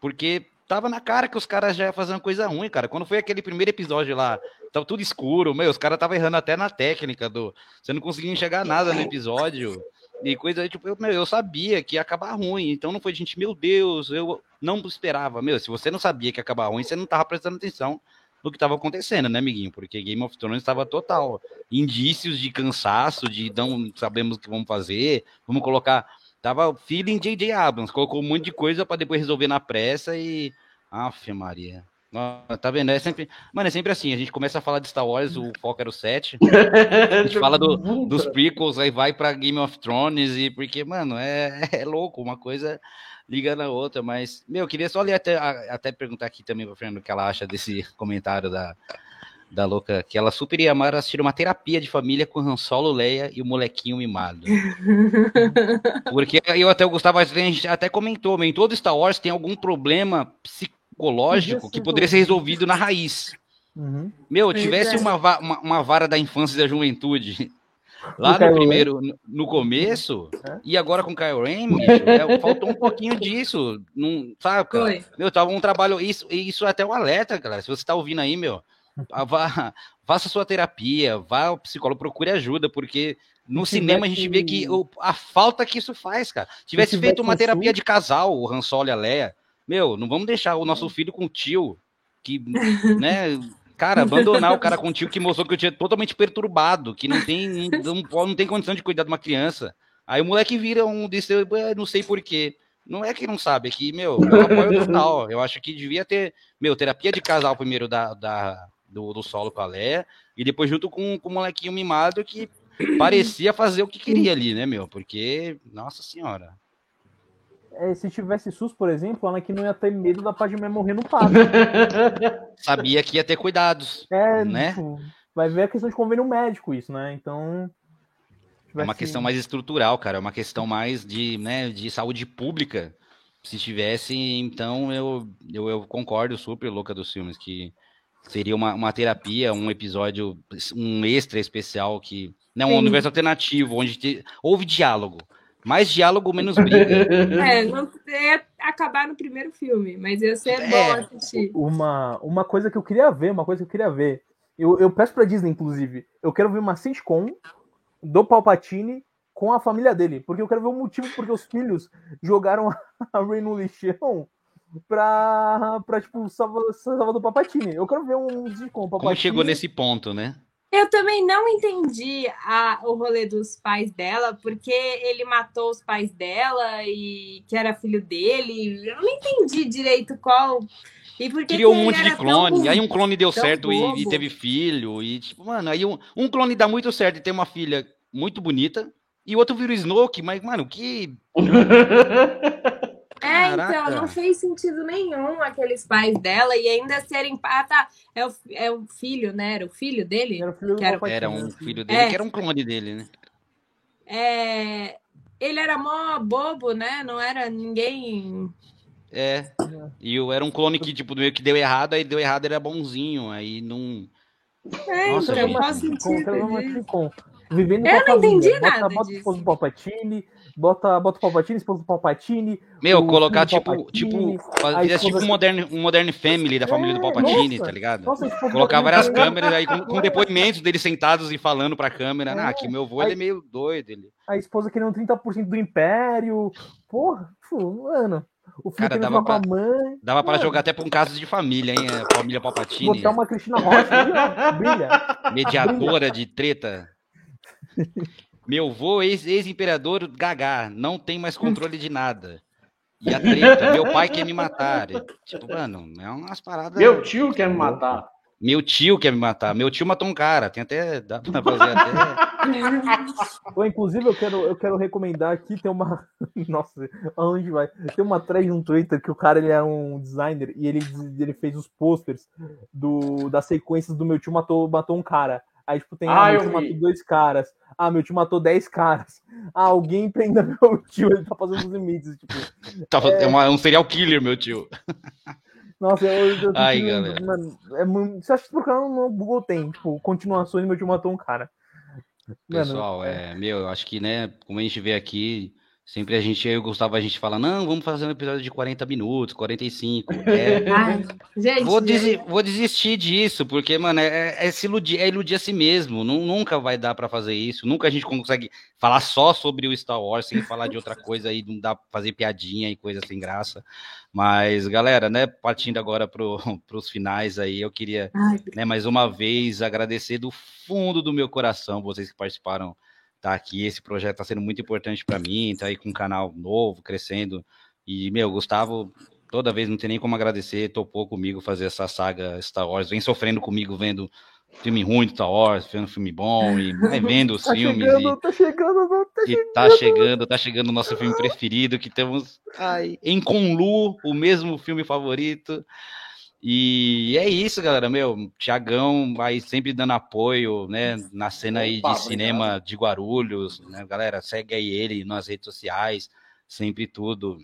porque tava na cara que os caras já iam fazer uma coisa ruim, cara. Quando foi aquele primeiro episódio lá, tava tudo escuro, meu, os caras estavam errando até na técnica do. Você não conseguia enxergar nada no episódio. E coisa, tipo, eu, meu, eu sabia que ia acabar ruim. Então não foi, gente, meu Deus, eu não esperava. Meu, se você não sabia que ia acabar ruim, você não tava prestando atenção no que estava acontecendo, né, amiguinho? Porque Game of Thrones estava total. Indícios de cansaço, de não sabemos o que vamos fazer, vamos colocar. Tava feeling J.J. Abrams, colocou um monte de coisa para depois resolver na pressa e. Aff, Maria. Tá vendo? É sempre. Mano, é sempre assim. A gente começa a falar de Star Wars, o foco era o 7. A gente fala do, dos prequels, aí vai pra Game of Thrones, e porque, mano, é, é louco, uma coisa liga na outra. Mas, meu, eu queria só ler até, até perguntar aqui também pra Fernando o que ela acha desse comentário da, da louca, que ela super ia amar assistir uma terapia de família com Han Solo, Leia e o molequinho mimado. Porque eu até o Gustavo, a gente até comentou, em todo Star Wars tem algum problema psicológico que poderia ser resolvido na raiz. Uhum. Meu, tivesse é. uma, uma, uma, vara da infância e da juventude lá no, no primeiro, no, no começo, é? e agora com o Kyle Ren, é, faltou um pouquinho disso, não, sabe, cara? Foi. Meu, tava um trabalho, isso, isso é até um alerta, galera, se você tá ouvindo aí, meu, vá, faça sua terapia, vá ao psicólogo, procure ajuda, porque no cinema a gente vê que o, a falta que isso faz, cara. Tivesse feito uma terapia de casal, o Han Solo e a Leia, meu, não vamos deixar o nosso filho com o tio, que, né, cara, abandonar o cara com o tio que mostrou que eu tinha totalmente perturbado, que não tem, não, não tem condição de cuidar de uma criança. Aí o moleque vira um desse, não sei porquê. Não é que não sabe, é que, meu, eu apoio total. Eu acho que devia ter, meu, terapia de casal primeiro da, da do, do solo com a Leia, e depois junto com, com o molequinho mimado que parecia fazer o que queria ali, né, meu? Porque, nossa senhora é, se tivesse SUS, por exemplo, a Anakin não ia ter medo da Padmé morrer no parto. Sabia que ia ter cuidados. É, né? Tipo, vai ver a questão de convênio médico isso, né? Então. É uma questão mais estrutural, cara. É uma questão mais de, né, de saúde pública. Se tivesse, então eu, eu, eu concordo super louca dos filmes, que seria uma, uma terapia, um episódio, um extra especial que. Né, um universo alternativo, onde te, houve diálogo mais diálogo, menos briga. É, não é acabar no primeiro filme, mas ia ser é. bom assistir. Uma, uma coisa que eu queria ver, uma coisa que eu queria ver. Eu, eu peço pra Disney, inclusive, eu quero ver uma sitcom do Palpatine com a família dele. Porque eu quero ver o motivo porque os filhos jogaram a Rey no lixão pra, pra tipo, salvar, salvar do Palpatine. Eu quero ver um sitcom. Palpatine. Como chegou nesse ponto, né? Eu também não entendi a, o rolê dos pais dela, porque ele matou os pais dela e que era filho dele. Eu não entendi direito qual. E por Criou um monte de clone. Tão, aí um clone deu certo e, e, teve filho. E, tipo, mano, aí um, um clone dá muito certo e tem uma filha muito bonita. E o outro vira o Snoke, mas, mano, que. É, então, não fez sentido nenhum aqueles pais dela e ainda serem. Ah, tá. É o, é o filho, né? Era o filho dele? Era, filho era... era um filho dele é. que era um clone dele, né? É... Ele era mó bobo, né? Não era ninguém. É. E eu era um clone que, tipo, meio que deu errado, aí deu errado, era bonzinho. Aí não. É, Nossa, então, faz sentido. Vivendo eu não entendi nada. Bota, bota disso. Palpatine, Bota, bota o Palpatine, esposa do Palpatine. Meu, colocar do tipo, tipo, fazer tipo um modern, um modern family da família do É, Palpatine, nossa, tá ligado? Nossa, Colocar várias é, câmeras aí com, com é, depoimentos deles sentados e falando pra câmera. É. Ah, que meu avô ele é meio doido. Ele... A esposa querendo 30% do Império. Porra, pô, mano. O filho Cara, dava falar com a mãe. Dava pra Mano, jogar até pra um caso de família, hein? Família Palpatine, Botar uma Cristina Rocha ali, ó, brilha. mediadora de treta. Meu vô, ex- ex-imperador Gagá, não tem mais controle de nada. E a treta, meu pai quer me matar. Tipo, mano, é umas paradas. Meu tio quer me matar. Meu tio quer me matar. Meu tio matou um cara. Tem até. Dá pra fazer até. Inclusive, eu quero, eu quero recomendar aqui, tem uma. Nossa, aonde vai? Tem uma thread no Twitter que o cara ele é um designer e ele, ele fez os posters do, das sequências do meu tio matou, matou um cara. Aí, tipo, tem. Ah, Ah, meu eu tio vi. matou dois caras. Ah, meu tio matou dez caras. Ah, alguém prenda meu tio, ele tá fazendo os limites. Tipo, Tava, é uma- um serial killer, meu tio. nossa, eu, eu, Ai, tentando- galera. mano, é muito, você acha que procurando no Google tem, tipo, continuações, meu tio matou um cara. Mano, Pessoal, é, meu, eu acho que, né, como a gente vê aqui, sempre a gente, eu e o Gustavo, a gente fala, não, vamos fazer um episódio de 40 minutos, 45. É, Ai, gente, Vou, desi- vou desistir disso, porque, mano, é, é se iludir, é iludir a si mesmo. Nu- nunca vai dar pra fazer isso. Nunca a gente consegue falar só sobre o Star Wars sem falar de outra coisa e não dá pra fazer piadinha e coisa sem graça. Mas, galera, né, partindo agora pro, pros finais aí, eu queria, Ai, né, mais uma vez agradecer do fundo do meu coração vocês que participaram tá aqui. Esse projeto tá sendo muito importante pra mim, tá aí com um canal novo, crescendo. E, meu, Gustavo, toda vez não tem nem como agradecer, topou comigo fazer essa saga Star Wars, vem sofrendo comigo vendo filme ruim de Star Wars, vendo filme bom e né, vendo os tá filmes chegando, tá chegando, tá e, e tá chegando, tá chegando o nosso filme preferido, que temos ai, em Conlu, o mesmo filme favorito. E é isso, galera, meu, Tiagão vai sempre dando apoio, né, na cena aí de cinema de Guarulhos, né, galera, segue aí ele nas redes sociais, sempre tudo.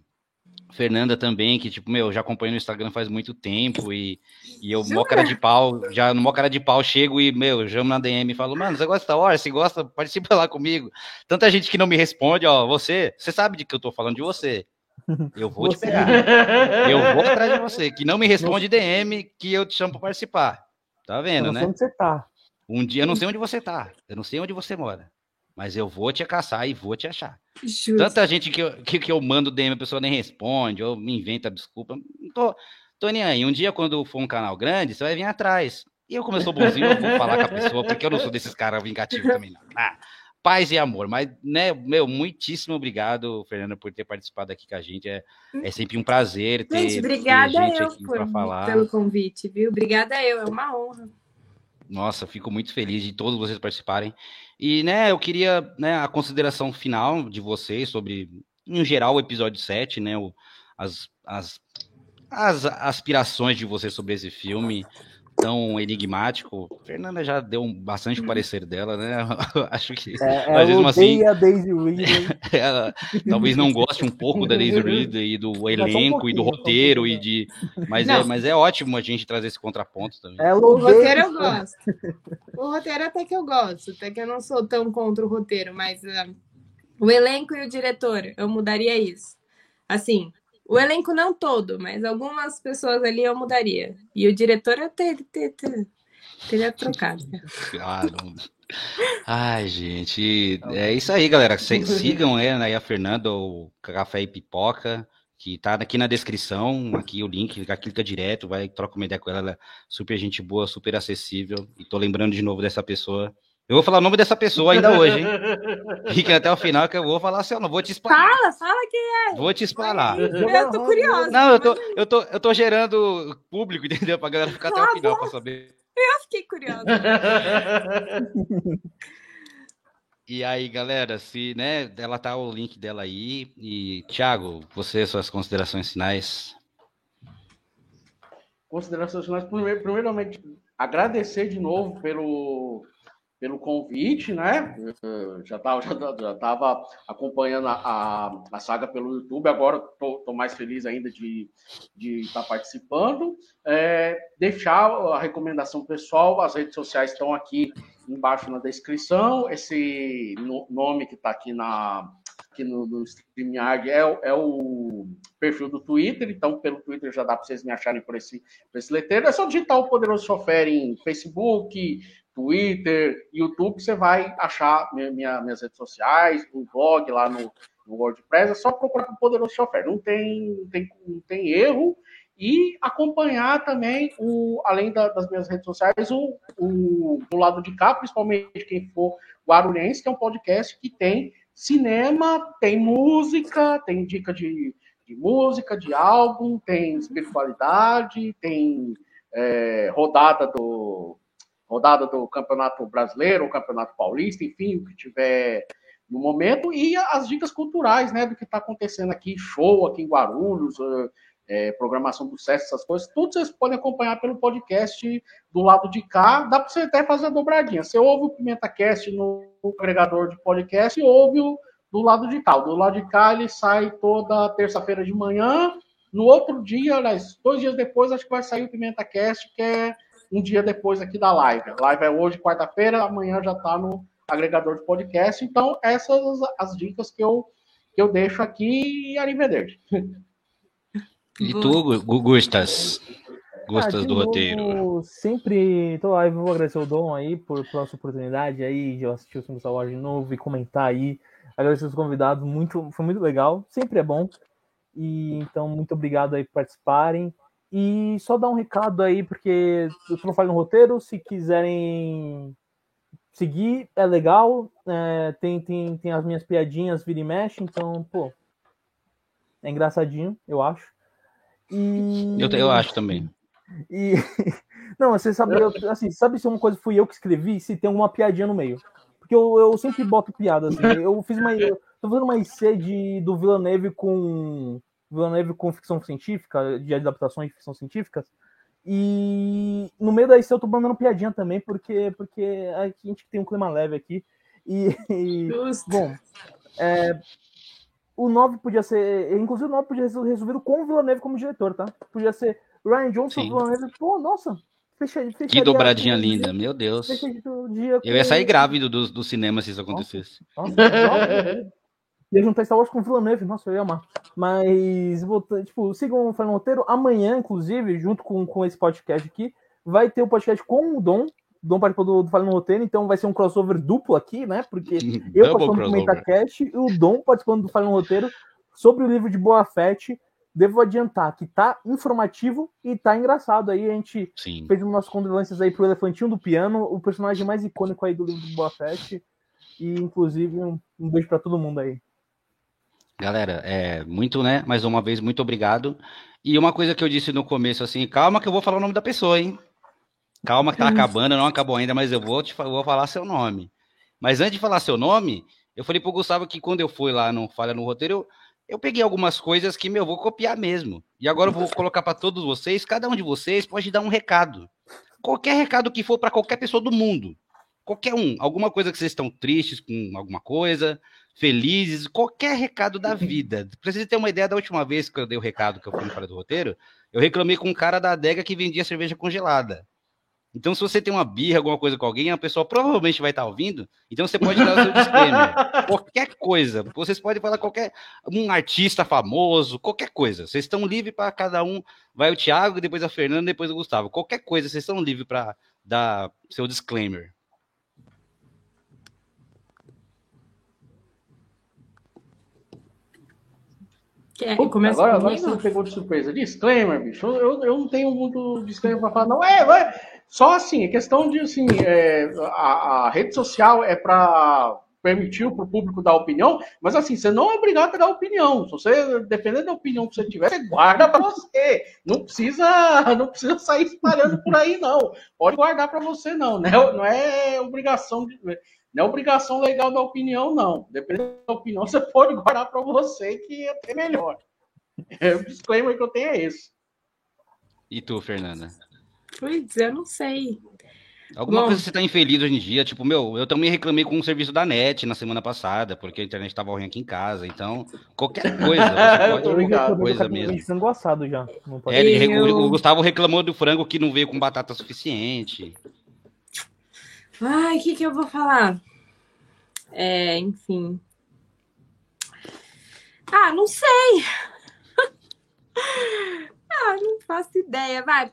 Fernanda também, que, tipo, meu, já acompanho no Instagram faz muito tempo e, e eu, mó cara de pau, já no mó cara de pau, chego e, meu, chamo na DM e falo, mano, você gosta Star Wars? Se gosta, participa lá comigo. Tanta gente que não me responde, ó, você, você sabe de que eu tô falando de você. Eu vou te Você. pegar. Eu vou atrás de você, que não me responde DM, que eu te chamo pra participar. Tá Eu vendo, não né? sei onde você tá. Um dia eu não sei onde você tá, eu não sei onde você mora, mas eu vou te caçar e vou te achar. justo. Tanta gente que eu, que, que eu mando DM, a pessoa nem responde, ou me inventa desculpa. Não tô, tô nem aí. Um dia, quando for um canal grande, você vai vir atrás. E eu, como eu sou bonzinho, eu vou falar com a pessoa, porque eu não sou desses caras vingativos também, não. Ah, paz e amor. Mas, né, meu, muitíssimo obrigado, Fernanda, por ter participado aqui com a gente. É, é sempre um prazer ter, Gente, ter obrigada gente eu aqui por, para falar. pelo convite, viu? Obrigada eu, é uma honra. Nossa, fico muito feliz de todos vocês participarem. E, né, eu queria, né, a consideração final de vocês sobre, em geral, o episódio 7, né, o, as, as, as aspirações de vocês sobre esse filme tão enigmático. Fernanda já deu um, bastante o parecer dela, né? Acho que É, Mas mesmo assim- a Daisy Ridley. ela talvez não goste um pouco da Daisy Ridley e do elenco e do um roteiro e de... Mas é, mas é ótimo a gente trazer esse contraponto também. Ela O roteiro eu gosto. O roteiro até que eu gosto, até que eu não sou tão contra o roteiro, mas ah, o elenco e o diretor, eu mudaria isso. Assim, o elenco não todo, mas algumas pessoas ali eu mudaria. E o diretor eu ter, ter, ter, teria trocado. Não. Ai, gente, é isso aí, galera. Sigam é, aí a Fernanda, o Café e Pipoca, que tá aqui na descrição, aqui o link, clica direto, vai, troca uma ideia com ela, ela é super gente boa, super acessível, e tô lembrando de novo dessa pessoa. Eu vou falar o nome dessa pessoa ainda hoje, hein? Fiquem até o final que eu vou falar assim, eu não vou te espanar, Fala, fala que vou te espanar. eu tô curiosa. Não, eu tô, eu tô, eu tô gerando público, entendeu? Pra galera ficar até o Tá final pra saber. Eu fiquei curiosa. E aí, galera, se, né, ela tá o link dela aí. E, Thiago, você, suas considerações finais. Considerações finais. Primeiro- Primeiramente, agradecer de novo pelo, pelo convite, né? Já estava já, já tava acompanhando a, a, a saga pelo YouTube, agora estou mais feliz ainda de estar participando. É, deixar a recomendação pessoal, as redes sociais estão aqui embaixo na descrição. Esse no- nome que está aqui na, aqui no, no StreamYard é, é, o perfil do Twitter, então pelo Twitter já dá para vocês me acharem por esse, por esse letreiro. É só digitar o Poderoso Chofer em Facebook, Twitter, YouTube, você vai achar minha, minha, minhas redes sociais, o blog lá no, no WordPress, é só procurar o Poderoso Chofer. Não tem, não tem, não tem erro. E acompanhar também, o, além da, das minhas redes sociais, o, o, do lado de cá, principalmente quem for guarulhense, que é um podcast que tem cinema, tem música, tem dica de, de música, de álbum, tem espiritualidade, tem é, rodada do rodada do Campeonato Brasileiro, o Campeonato Paulista, enfim, o que tiver no momento, e as dicas culturais, né, do que está acontecendo aqui, show aqui em Guarulhos, é, programação do SESC, essas coisas, tudo vocês podem acompanhar pelo podcast do lado de cá, dá para você até fazer a dobradinha, você ouve o Pimenta Cast no agregador de podcast e ouve o do lado de cá, do lado de cá ele sai toda terça-feira de manhã, no outro dia, aliás, dois dias depois, acho que vai sair o Pimenta Cast, que é um dia depois aqui da live. A live é hoje, quarta-feira, amanhã já está no agregador de podcast. Então, essas as dicas que eu, que eu deixo aqui e arrivederci. E tu, Gustas? Gostas ah, do roteiro? Sempre. Então, aí vou agradecer o Dom aí por, pela sua oportunidade aí de eu assistir o filme Star Wars de novo e comentar aí. Agradecer os convidados, muito, foi muito legal. Sempre é bom. E então, muito obrigado aí por participarem. E só dar um recado aí, porque eu não falei no roteiro, se quiserem seguir, é legal. É, tem, tem, tem as minhas piadinhas, vira e mexe, então, pô, é engraçadinho, eu acho. E... Eu, eu acho também. E não, você sabe, eu, assim, sabe se uma coisa fui eu que escrevi, se tem alguma piadinha no meio. Porque eu, eu sempre boto piada, assim. Eu fiz uma. Eu tô fazendo uma IC de, do Villeneuve com Villeneuve com ficção científica, de adaptações de ficção científicas. E no meio da IC eu tô mandando piadinha também, porque, porque a gente tem um clima leve aqui. E, e bom, é, o 9 podia ser. Inclusive, o 9 podia ser resolvido com o Villeneuve como diretor, tá? Podia ser Ryan Johnson, Villeneuve. Pô, nossa, fecha, que dobradinha linda, meu Deus. Eu ia sair grávido do, do cinema se isso acontecesse. Nossa, nossa, ia juntar Star Wars com Villeneuve, nossa, eu ia amar. Mas, tipo, sigam o Fernando Roteiro. Amanhã, inclusive, junto com, com esse podcast aqui, vai ter o um podcast com o Dom. O Dom participou do, do Falando Roteiro, então vai ser um crossover duplo aqui, né? Porque eu participando do Metacast e o Dom participando do Falando Roteiro sobre o livro de Boa Fett. Devo adiantar que tá informativo e tá engraçado aí. A gente Sim. fez umas condolências aí pro Elefantinho do Piano, o personagem mais icônico aí do livro de Boa Fett. E, inclusive, um, um beijo para todo mundo aí. Galera, é muito, né? Mais uma vez, muito obrigado. E uma coisa que eu disse no começo, assim, calma que eu vou falar o nome da pessoa, hein? Calma que tá acabando, não acabou ainda, mas eu vou te vou falar seu nome. Mas antes de falar seu nome, eu falei pro Gustavo que quando eu fui lá no Falha no Roteiro, eu, eu peguei algumas coisas que, meu, vou copiar mesmo. E agora eu vou colocar para todos vocês, cada um de vocês pode dar um recado. Qualquer recado que for para qualquer pessoa do mundo. Qualquer um. Alguma coisa que vocês estão tristes com alguma coisa, felizes, qualquer recado da vida. Pra vocês terem uma ideia, da última vez que eu dei o recado que eu fui fora do roteiro, eu reclamei com um cara da adega que vendia cerveja congelada. Então, se você tem uma birra, alguma coisa com alguém, a pessoa provavelmente vai estar ouvindo, então você pode dar o seu disclaimer. qualquer coisa. Vocês podem falar qualquer. Um artista famoso, qualquer coisa. Vocês estão livres para cada um. Vai o Thiago, depois a Fernanda, depois o Gustavo. Qualquer coisa, vocês estão livres para dar seu disclaimer. É, agora, agora você me pegou de surpresa. Disclaimer, bicho. Eu, eu não tenho muito disclaimer para falar, não. É, vai. Só assim, a questão de assim, é, a, a, rede social é para permitir para o público dar opinião, mas assim, você não é obrigado a dar opinião. Se você, dependendo da opinião que você tiver, você guarda para você. Não precisa, não precisa sair espalhando por aí, não. Pode guardar para você, não. Não é, não é obrigação de não é obrigação legal da opinião, não. Dependendo da opinião, você pode guardar para você que é até melhor. É, o disclaimer que eu tenho é esse. E tu, Fernanda? Pois, eu não sei. Alguma Bom, coisa que você tá infeliz hoje em dia, tipo, meu, eu também reclamei com um serviço da NET na semana passada, porque a internet tava ruim aqui em casa, então, qualquer coisa, você pode qualquer coisa mesmo. frango assado já. É, ele, eu... o Gustavo reclamou do frango que não veio com batata suficiente. Ai, o que, que eu vou falar? É, enfim. Ah, não sei. ah, não faço ideia. Vai,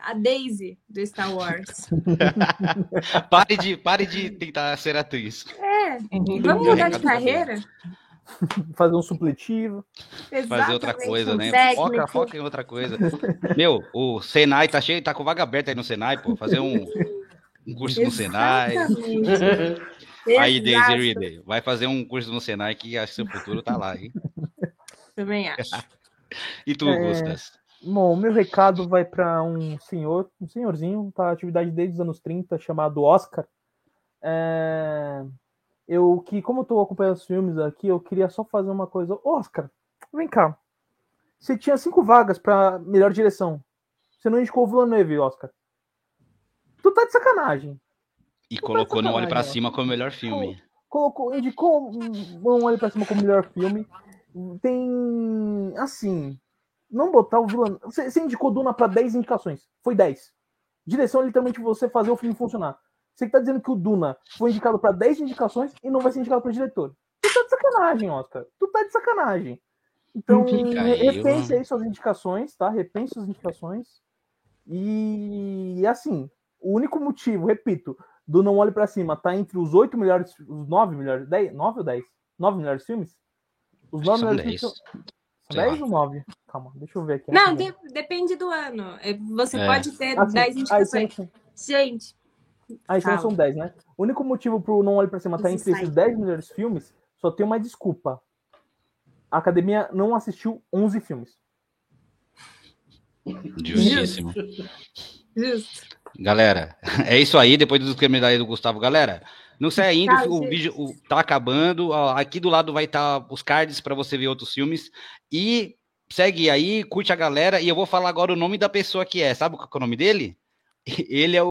a Daisy do Star Wars. pare, de, pare de tentar ser atriz. É, vamos mudar de carreira? Fazer um supletivo. Exatamente, Fazer outra coisa, um né? Foca, foca em outra coisa. Meu, o Senai tá cheio, tá com vaga aberta aí no Senai, pô. Fazer um, um curso no Senai. aí, Daisy Ridley, vai fazer um curso no Senai que acho que seu futuro tá lá, hein? Também acho. e tu, é... Gustas? Bom, meu recado vai para um senhor, um senhorzinho, tá atividade desde os anos 30, chamado Oscar. É... Eu que, como eu tô acompanhando os filmes aqui, eu queria só fazer uma coisa. Oscar, vem cá. Você tinha cinco vagas para melhor direção. Você não indicou o Villeneuve, Oscar. Tu tá de sacanagem. E tu tá colocou tá Não Olhe Pra Cima como melhor filme. Colocou, indicou Não Olhe Pra Cima como melhor filme. Tem. Assim não botar o vilão. Você, você indicou Duna para 10 indicações. Foi 10. Direção é literalmente você fazer o filme funcionar. Você está dizendo que o Duna foi indicado para 10 indicações e não vai ser indicado para diretor. Tu tá de sacanagem, Oscar. Tu tá de sacanagem. Então, repense aí suas indicações, tá? Repense suas indicações. E assim, o único motivo, repito, do Não Olhe para Cima tá entre os 8 melhores, os 9 melhores, 10, 9 ou 10? 9 melhores filmes? Os 9 melhores 10. filmes. 10 ou 9? Calma, deixa eu ver aqui. Não, de, depende do ano. É, você é. pode ter ah, 10 indicações. Ah, Gente. Ah, então são 10, né? O único motivo pro Não Olhe Pra Cima estar tá entre esses 10 melhores filmes só tem uma desculpa. A academia não assistiu 11 filmes. Justíssimo. Justo. Galera, é isso aí. Depois do comentário do Gustavo. Galera, não sei ainda, tá, o vídeo o, tá acabando. Aqui do lado vai estar tá os cards para você ver outros filmes. E segue aí, curte a galera. E eu vou falar agora o nome da pessoa que é. Sabe qual é o nome dele? Ele é o